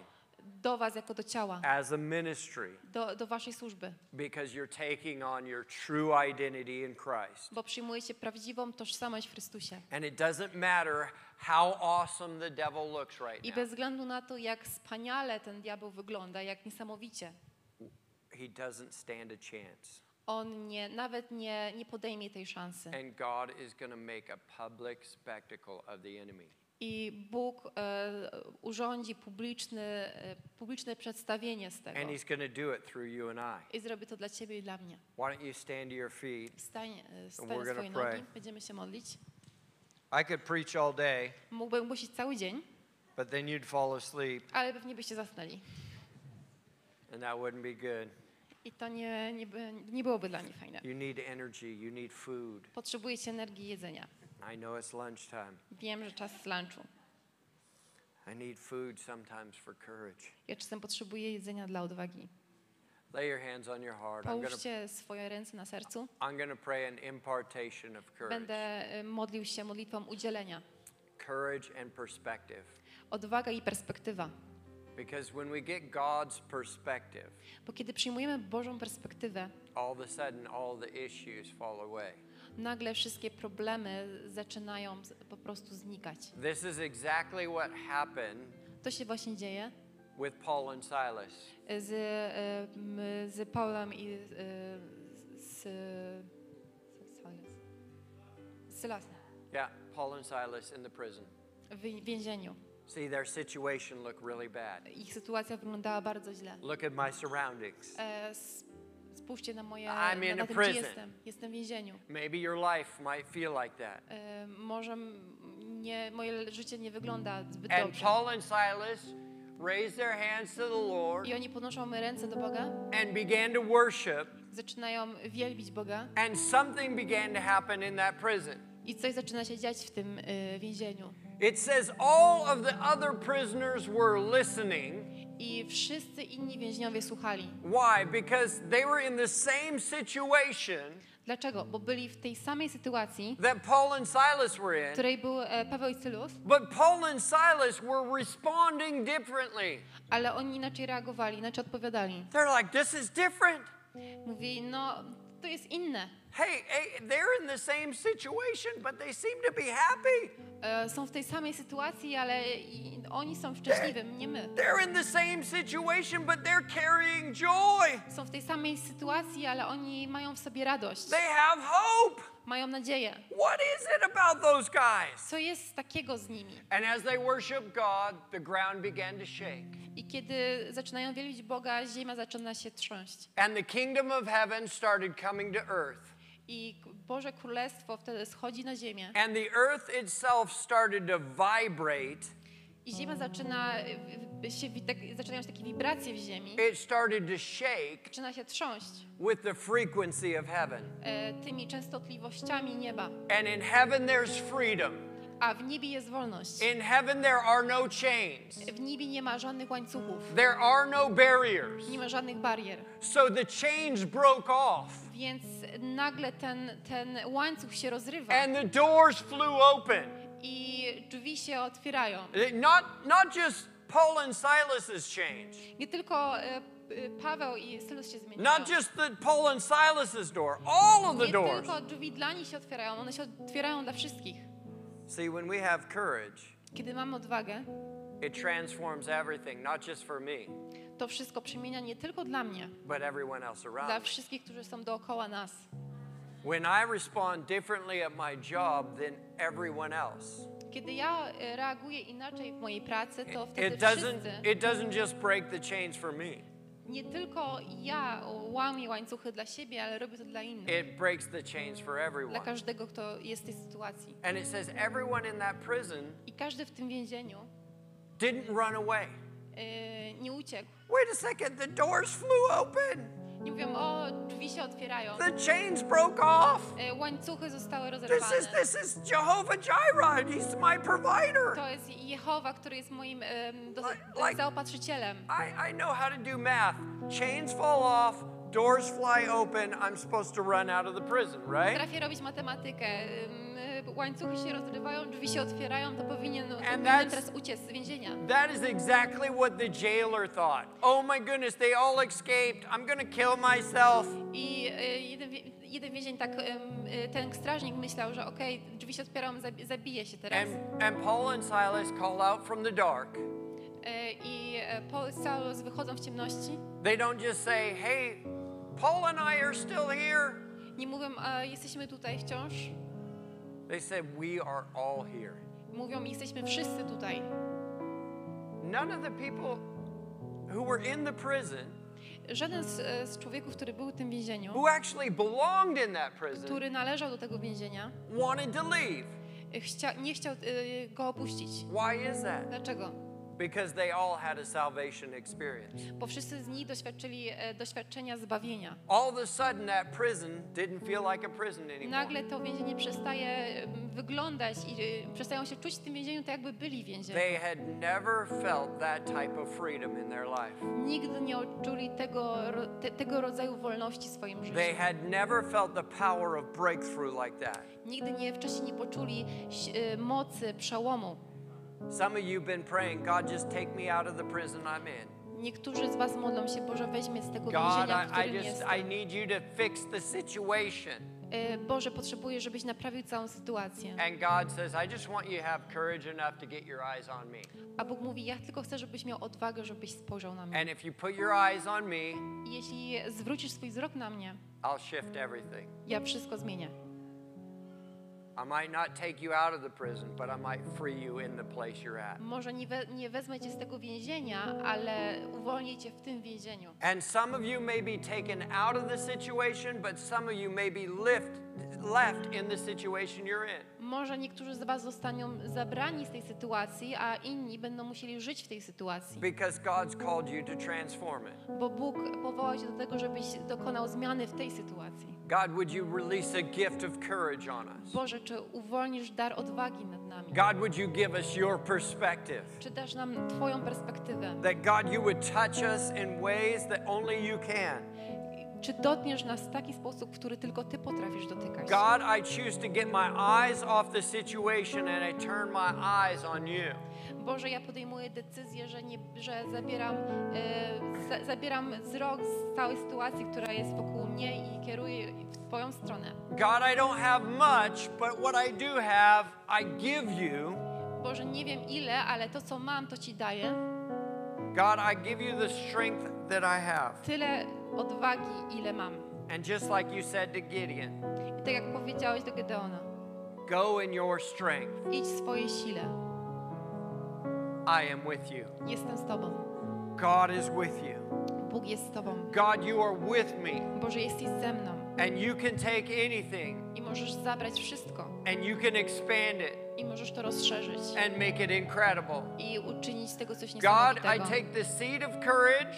Speaker 2: do Was jako do ciała,
Speaker 1: as a ministry,
Speaker 2: do, do Waszej służby,
Speaker 1: because you're taking on your true identity in Christ.
Speaker 2: bo przyjmujecie prawdziwą tożsamość w Chrystusie.
Speaker 1: And it doesn't matter how awesome the devil looks right
Speaker 2: I
Speaker 1: now.
Speaker 2: bez względu na to, jak wspaniale ten diabeł wygląda, jak niesamowicie,
Speaker 1: He doesn't stand a chance.
Speaker 2: on nie, nawet nie, nie podejmie tej szansy.
Speaker 1: And God is going to make a public spectacle of the enemy.
Speaker 2: I Bóg e, urządzi publiczny, e, publiczne przedstawienie z tego.
Speaker 1: And he's going to do it through you and I.
Speaker 2: I zrobi to dla Ciebie i dla mnie.
Speaker 1: Why don't you stand to your feet?
Speaker 2: Wstań, e,
Speaker 1: we're gonna
Speaker 2: swoje
Speaker 1: pray.
Speaker 2: nogi, będziemy się modlić.
Speaker 1: I could preach all day,
Speaker 2: Mógłbym głosić cały dzień,
Speaker 1: but then you'd fall asleep,
Speaker 2: ale pewnie byście zasnęli.
Speaker 1: and that wouldn't be good.
Speaker 2: I to nie, nie, by, nie byłoby dla mnie fajne.
Speaker 1: You need energy, you need food.
Speaker 2: Potrzebujecie energii i jedzenia.
Speaker 1: I know it's lunchtime.
Speaker 2: Wiem, że czas lunchu.
Speaker 1: I need food sometimes for courage.
Speaker 2: Ja czasem potrzebuję jedzenia dla odwagi.
Speaker 1: Lay your hands on your heart.
Speaker 2: Połóżcie swoje ręce na sercu.
Speaker 1: I'm to pray an impartation of courage.
Speaker 2: Będę e, modlił się modlitwą udzielenia.
Speaker 1: Courage and perspective.
Speaker 2: Odwaga i perspektywa.
Speaker 1: Because when we get God's perspective,
Speaker 2: Bo kiedy przyjmujemy Bożą perspektywę,
Speaker 1: all of a sudden all the issues fall away.
Speaker 2: Nagle wszystkie problemy zaczynają po prostu znikać.
Speaker 1: This is exactly what happened
Speaker 2: To się właśnie dzieje
Speaker 1: with Paul and Silas.
Speaker 2: z, e, m, z Paulem i e, z, z Sylasem
Speaker 1: Yeah, Paul and Silas in the prison.
Speaker 2: w więzieniu.
Speaker 1: See, their situation looked really bad.
Speaker 2: Ich sytuacja wyglądała bardzo źle.
Speaker 1: Look at my surroundings.
Speaker 2: E, s- spójrzcie na moje,
Speaker 1: I'm
Speaker 2: na,
Speaker 1: in
Speaker 2: na tym, gdzie
Speaker 1: prison.
Speaker 2: jestem. Jestem w więzieniu.
Speaker 1: Maybe your life might feel like that.
Speaker 2: E, może nie, moje życie nie wygląda zbyt
Speaker 1: And
Speaker 2: dobrze.
Speaker 1: Paul and Silas raised their hands to the Lord
Speaker 2: I oni podnoszą ręce do Boga,
Speaker 1: and began to worship,
Speaker 2: zaczynają wielbić Boga
Speaker 1: and something began to happen in that prison.
Speaker 2: i coś zaczyna się dziać w tym e, więzieniu.
Speaker 1: It says all of the other prisoners were listening.
Speaker 2: I wszyscy inni więźniowie słuchali.
Speaker 1: Why? Because they were in the same situation
Speaker 2: Dlaczego? Bo byli w tej samej sytuacji,
Speaker 1: that Paul and Silas were
Speaker 2: w
Speaker 1: in,
Speaker 2: której był e, Paweł i Sylus,
Speaker 1: but Paul and Silas were responding differently.
Speaker 2: ale oni inaczej reagowali, inaczej odpowiadali.
Speaker 1: They're like, this is different.
Speaker 2: Mówi, no to jest inne.
Speaker 1: Hey, hey, they're in the same situation, but they seem to be happy.
Speaker 2: e, są w tej samej sytuacji, ale i oni są szczęśliwi, nie my.
Speaker 1: They're in the same situation, but they're carrying joy.
Speaker 2: Są w tej samej sytuacji, ale oni mają w sobie radość,
Speaker 1: They have hope.
Speaker 2: mają nadzieję.
Speaker 1: What is it about those guys?
Speaker 2: Co jest takiego z nimi?
Speaker 1: And as they worship God, the ground began to shake.
Speaker 2: I kiedy zaczynają wielbić Boga, ziemia zaczyna się trząść.
Speaker 1: And the kingdom of heaven started coming to earth.
Speaker 2: I Boże Królestwo wtedy schodzi na ziemię.
Speaker 1: And the earth itself started to vibrate.
Speaker 2: I ziemia zaczyna się, tak, zaczynają się takie wibracje w ziemi.
Speaker 1: It started to shake
Speaker 2: Zaczyna się trząść
Speaker 1: with the frequency of heaven.
Speaker 2: e, tymi częstotliwościami nieba.
Speaker 1: And in heaven, there's freedom.
Speaker 2: A w niebie jest wolność.
Speaker 1: In heaven, there are no chains,
Speaker 2: W niebie nie ma żadnych łańcuchów,
Speaker 1: there are no barriers.
Speaker 2: nie ma żadnych barier.
Speaker 1: So the chains broke off,
Speaker 2: Więc nagle ten, ten łańcuch się rozrywa
Speaker 1: and the doors flew open.
Speaker 2: i drzwi się otwierają.
Speaker 1: Not, not just Paul and Silas's change,
Speaker 2: Nie tylko e, Paweł i Sylus się zmieniają.
Speaker 1: not just the Paul and Silas's door, all of the
Speaker 2: Nie
Speaker 1: doors.
Speaker 2: tylko drzwi dla nich się otwierają, one się otwierają dla wszystkich.
Speaker 1: See, when we have courage,
Speaker 2: Kiedy mamy odwagę,
Speaker 1: it transforms everything, not just for me,
Speaker 2: to wszystko przemienia nie tylko dla mnie,
Speaker 1: but everyone else
Speaker 2: dla wszystkich, którzy są dookoła nas.
Speaker 1: When I respond differently at my job than everyone else,
Speaker 2: Kiedy ja e, reaguję inaczej w mojej pracy, to wtedy
Speaker 1: it doesn't,
Speaker 2: wszyscy,
Speaker 1: it doesn't just break the chains for me,
Speaker 2: nie tylko ja łamię łańcuchy dla siebie, ale robię to dla innych.
Speaker 1: it breaks the chains for
Speaker 2: Dla
Speaker 1: everyone.
Speaker 2: każdego, kto jest w tej sytuacji.
Speaker 1: And it says everyone in that prison
Speaker 2: I każdy w tym więzieniu
Speaker 1: didn't run away.
Speaker 2: E, nie uciekł.
Speaker 1: Wait a second, the doors flew open.
Speaker 2: Nie mówią, o, drzwi się otwierają.
Speaker 1: The chains broke off.
Speaker 2: E, łańcuchy zostały
Speaker 1: This
Speaker 2: rozerwane.
Speaker 1: is this is Jehovah Jireh. He's my provider.
Speaker 2: To jest Jehowa, który jest moim do,
Speaker 1: like-
Speaker 2: zaopatrzycielem.
Speaker 1: I, I know how to do math. Chains fall off, doors fly open. I'm supposed to run out of the prison, right?
Speaker 2: Potrafię robić matematykę. E, Łańcuchy się rozrywają, drzwi się otwierają, to powinien, teraz uciec z więzienia.
Speaker 1: That is exactly what the jailer thought. Oh my goodness, they all escaped. I'm to kill myself.
Speaker 2: I e, jeden, więzień tak, e, ten strażnik myślał, że okej, drzwi się otwierają, zabi- zabije się teraz.
Speaker 1: And, and Paul and Silas call out from the dark.
Speaker 2: I e, Paul i Saulus wychodzą w ciemności.
Speaker 1: They don't just say, hey, Paul and I are still here.
Speaker 2: Nie mówią, jesteśmy tutaj wciąż.
Speaker 1: They said, we are all here.
Speaker 2: Mówią, jesteśmy wszyscy tutaj.
Speaker 1: None of the people who were in the prison,
Speaker 2: Żaden z, e, z człowieków, który był w tym więzieniu,
Speaker 1: who actually belonged in that prison,
Speaker 2: który należał do tego więzienia,
Speaker 1: wanted to leave.
Speaker 2: chcia, nie chciał e, go opuścić.
Speaker 1: Why is that?
Speaker 2: Dlaczego?
Speaker 1: Because they all had a salvation experience.
Speaker 2: Bo wszyscy z nich doświadczyli e, doświadczenia zbawienia.
Speaker 1: All of a sudden, that prison didn't feel like a prison anymore.
Speaker 2: Nagle to więzienie przestaje em, wyglądać i e, przestają się czuć w tym więzieniu tak, jakby byli w więzieniu.
Speaker 1: They had never felt that type of freedom in their life.
Speaker 2: Nigdy nie odczuli tego, te, tego rodzaju wolności w swoim życiu.
Speaker 1: They had never felt the power of breakthrough like that.
Speaker 2: Nigdy nie, wcześniej nie poczuli e, mocy przełomu.
Speaker 1: Some of you have been praying, God, just take me out of the prison I'm in.
Speaker 2: Niektórzy z was modlą się, Boże, weźmie z tego więzienia, w którym jestem.
Speaker 1: I need you to fix the situation.
Speaker 2: E, Boże, potrzebuję, żebyś naprawił całą sytuację.
Speaker 1: And God says, I just want you to have courage enough to get your eyes on me.
Speaker 2: A Bóg mówi, ja tylko chcę, żebyś miał odwagę, żebyś spojrzał na mnie.
Speaker 1: And if you put your eyes on me,
Speaker 2: I jeśli zwrócisz swój wzrok na mnie,
Speaker 1: I'll shift everything.
Speaker 2: ja wszystko zmienię.
Speaker 1: I might not take you out of the prison, but I might free you in the place you're at.
Speaker 2: Może nie, we, nie wezmę cię z tego więzienia, ale uwolnię cię w tym więzieniu.
Speaker 1: And some of you may be taken out of the situation, but some of you may be lift, left in the situation you're in.
Speaker 2: Może niektórzy z was zostaną zabrani z tej sytuacji, a inni będą musieli żyć w tej sytuacji.
Speaker 1: Because God's called you to transform it.
Speaker 2: Bo Bóg powołał cię do tego, żebyś dokonał zmiany w tej sytuacji.
Speaker 1: God, would you release a gift of courage on us?
Speaker 2: Boże, czy uwolnisz dar odwagi nad nami?
Speaker 1: God, would you give us your perspective?
Speaker 2: Czy dasz nam Twoją perspektywę?
Speaker 1: That God, you would touch us in ways that only you can.
Speaker 2: Czy dotkniesz nas w taki sposób, który tylko Ty potrafisz dotykać?
Speaker 1: God, I choose to get my eyes off the situation and I turn my eyes on you.
Speaker 2: Boże, ja podejmuję decyzję, że, nie, że zabieram, e, za, zabieram wzrok z całej sytuacji, która jest wokół mnie i kieruję w Twoją stronę.
Speaker 1: God, I don't have much, but what I do have, I give you.
Speaker 2: Boże, nie wiem ile, ale to, co mam, to Ci daję.
Speaker 1: God, I give you the strength that I have.
Speaker 2: Tyle odwagi, ile mam.
Speaker 1: And just like you said to Gideon,
Speaker 2: I tak jak powiedziałeś do Gedeona,
Speaker 1: go in your strength.
Speaker 2: idź w swojej sile.
Speaker 1: I am with you.
Speaker 2: Jestem z Tobą.
Speaker 1: God is with you.
Speaker 2: Bóg jest z Tobą.
Speaker 1: God, you are with me.
Speaker 2: Boże, jesteś ze mną.
Speaker 1: And you can take anything
Speaker 2: I możesz zabrać wszystko.
Speaker 1: and you can expand it
Speaker 2: I możesz to rozszerzyć.
Speaker 1: and make it incredible.
Speaker 2: I uczynić z tego coś
Speaker 1: God, I
Speaker 2: niesamowitego.
Speaker 1: take the seed of courage,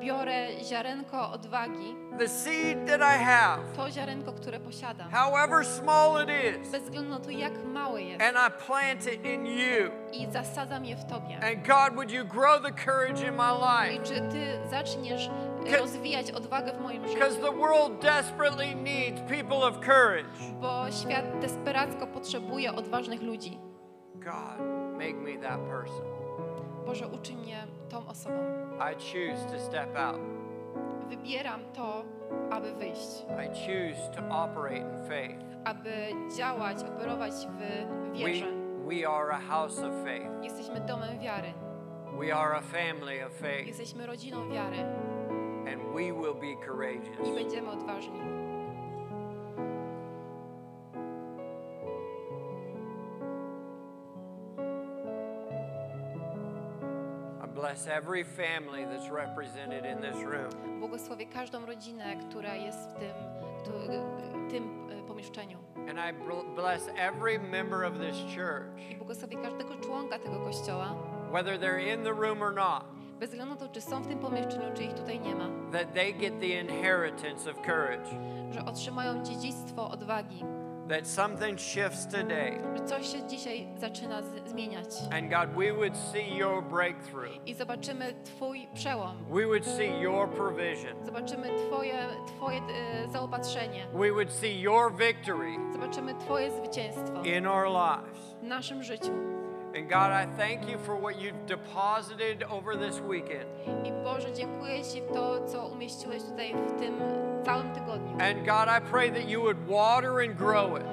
Speaker 2: Biorę ziarenko odwagi,
Speaker 1: the seed that I have,
Speaker 2: to ziarenko, które posiadam.
Speaker 1: however small it is,
Speaker 2: Bez względu na to, jak małe jest.
Speaker 1: and I plant it in you.
Speaker 2: I zasadzam je w Tobie.
Speaker 1: And God, would you grow the courage in my
Speaker 2: I
Speaker 1: life?
Speaker 2: czy Ty zaczniesz rozwijać odwagę w moim
Speaker 1: Because
Speaker 2: życiu?
Speaker 1: the world desperately needs people of courage.
Speaker 2: Bo świat desperacko potrzebuje odważnych ludzi.
Speaker 1: God, make me that person.
Speaker 2: Boże, uczyń mnie tą osobą.
Speaker 1: I choose to step out.
Speaker 2: Wybieram to, aby wyjść,
Speaker 1: I choose to operate in faith.
Speaker 2: aby działać, operować w
Speaker 1: We,
Speaker 2: wierze.
Speaker 1: we are a house of faith.
Speaker 2: Jesteśmy domem wiary.
Speaker 1: We are a family of faith.
Speaker 2: Jesteśmy rodziną wiary
Speaker 1: we will be
Speaker 2: i
Speaker 1: courageous.
Speaker 2: będziemy odważni.
Speaker 1: I bless every family that's represented in this room.
Speaker 2: Błogosławię każdą rodzinę, która jest w tym, tym pomieszczeniu.
Speaker 1: And I bless every member of this church,
Speaker 2: I błogosławię każdego członka tego kościoła,
Speaker 1: whether they're in the room or not,
Speaker 2: bez względu na to, czy są w tym pomieszczeniu, czy ich tutaj nie ma,
Speaker 1: that they get the inheritance of courage.
Speaker 2: że otrzymają dziedzictwo odwagi,
Speaker 1: That something shifts today.
Speaker 2: że coś się dzisiaj zaczyna z- zmieniać.
Speaker 1: And God, we would see your breakthrough.
Speaker 2: I zobaczymy Twój przełom,
Speaker 1: We would see your provision.
Speaker 2: zobaczymy Twoje, twoje e, zaopatrzenie,
Speaker 1: We would see your victory
Speaker 2: zobaczymy Twoje zwycięstwo
Speaker 1: in our lives.
Speaker 2: w naszym życiu.
Speaker 1: And God, I thank you for what you've deposited over this weekend.
Speaker 2: I Boże, dziękuję Ci to, co umieściłeś tutaj w tym całym tygodniu.
Speaker 1: And God, I pray that you would water and grow it.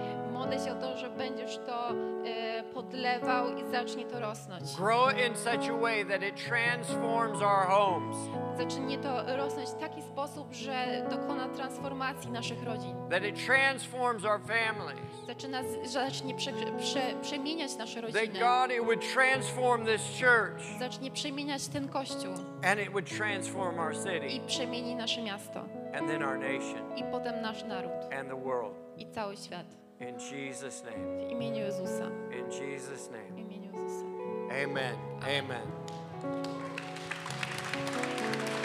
Speaker 2: Modlę się o to, że będziesz to e, podlewał i zacznie to rosnąć.
Speaker 1: Grow it in such a way that it transforms our homes,
Speaker 2: Zacznie to rosnąć w taki sposób, że dokona transformacji naszych rodzin.
Speaker 1: that it transforms our families,
Speaker 2: Zaczyna, zacznie prze, prze, przemieniać nasze
Speaker 1: that
Speaker 2: rodziny.
Speaker 1: God, it would transform this church
Speaker 2: Zacznie przemieniać ten kościół
Speaker 1: and it would transform our
Speaker 2: i
Speaker 1: city
Speaker 2: przemieni nasze miasto.
Speaker 1: and then our nation
Speaker 2: I potem nasz naród
Speaker 1: and the world.
Speaker 2: i cały świat.
Speaker 1: In Jesus' name.
Speaker 2: W imieniu Jezusa.
Speaker 1: In Jesus'
Speaker 2: W
Speaker 1: name.
Speaker 2: imieniu Jezusa.
Speaker 1: Amen. Amen.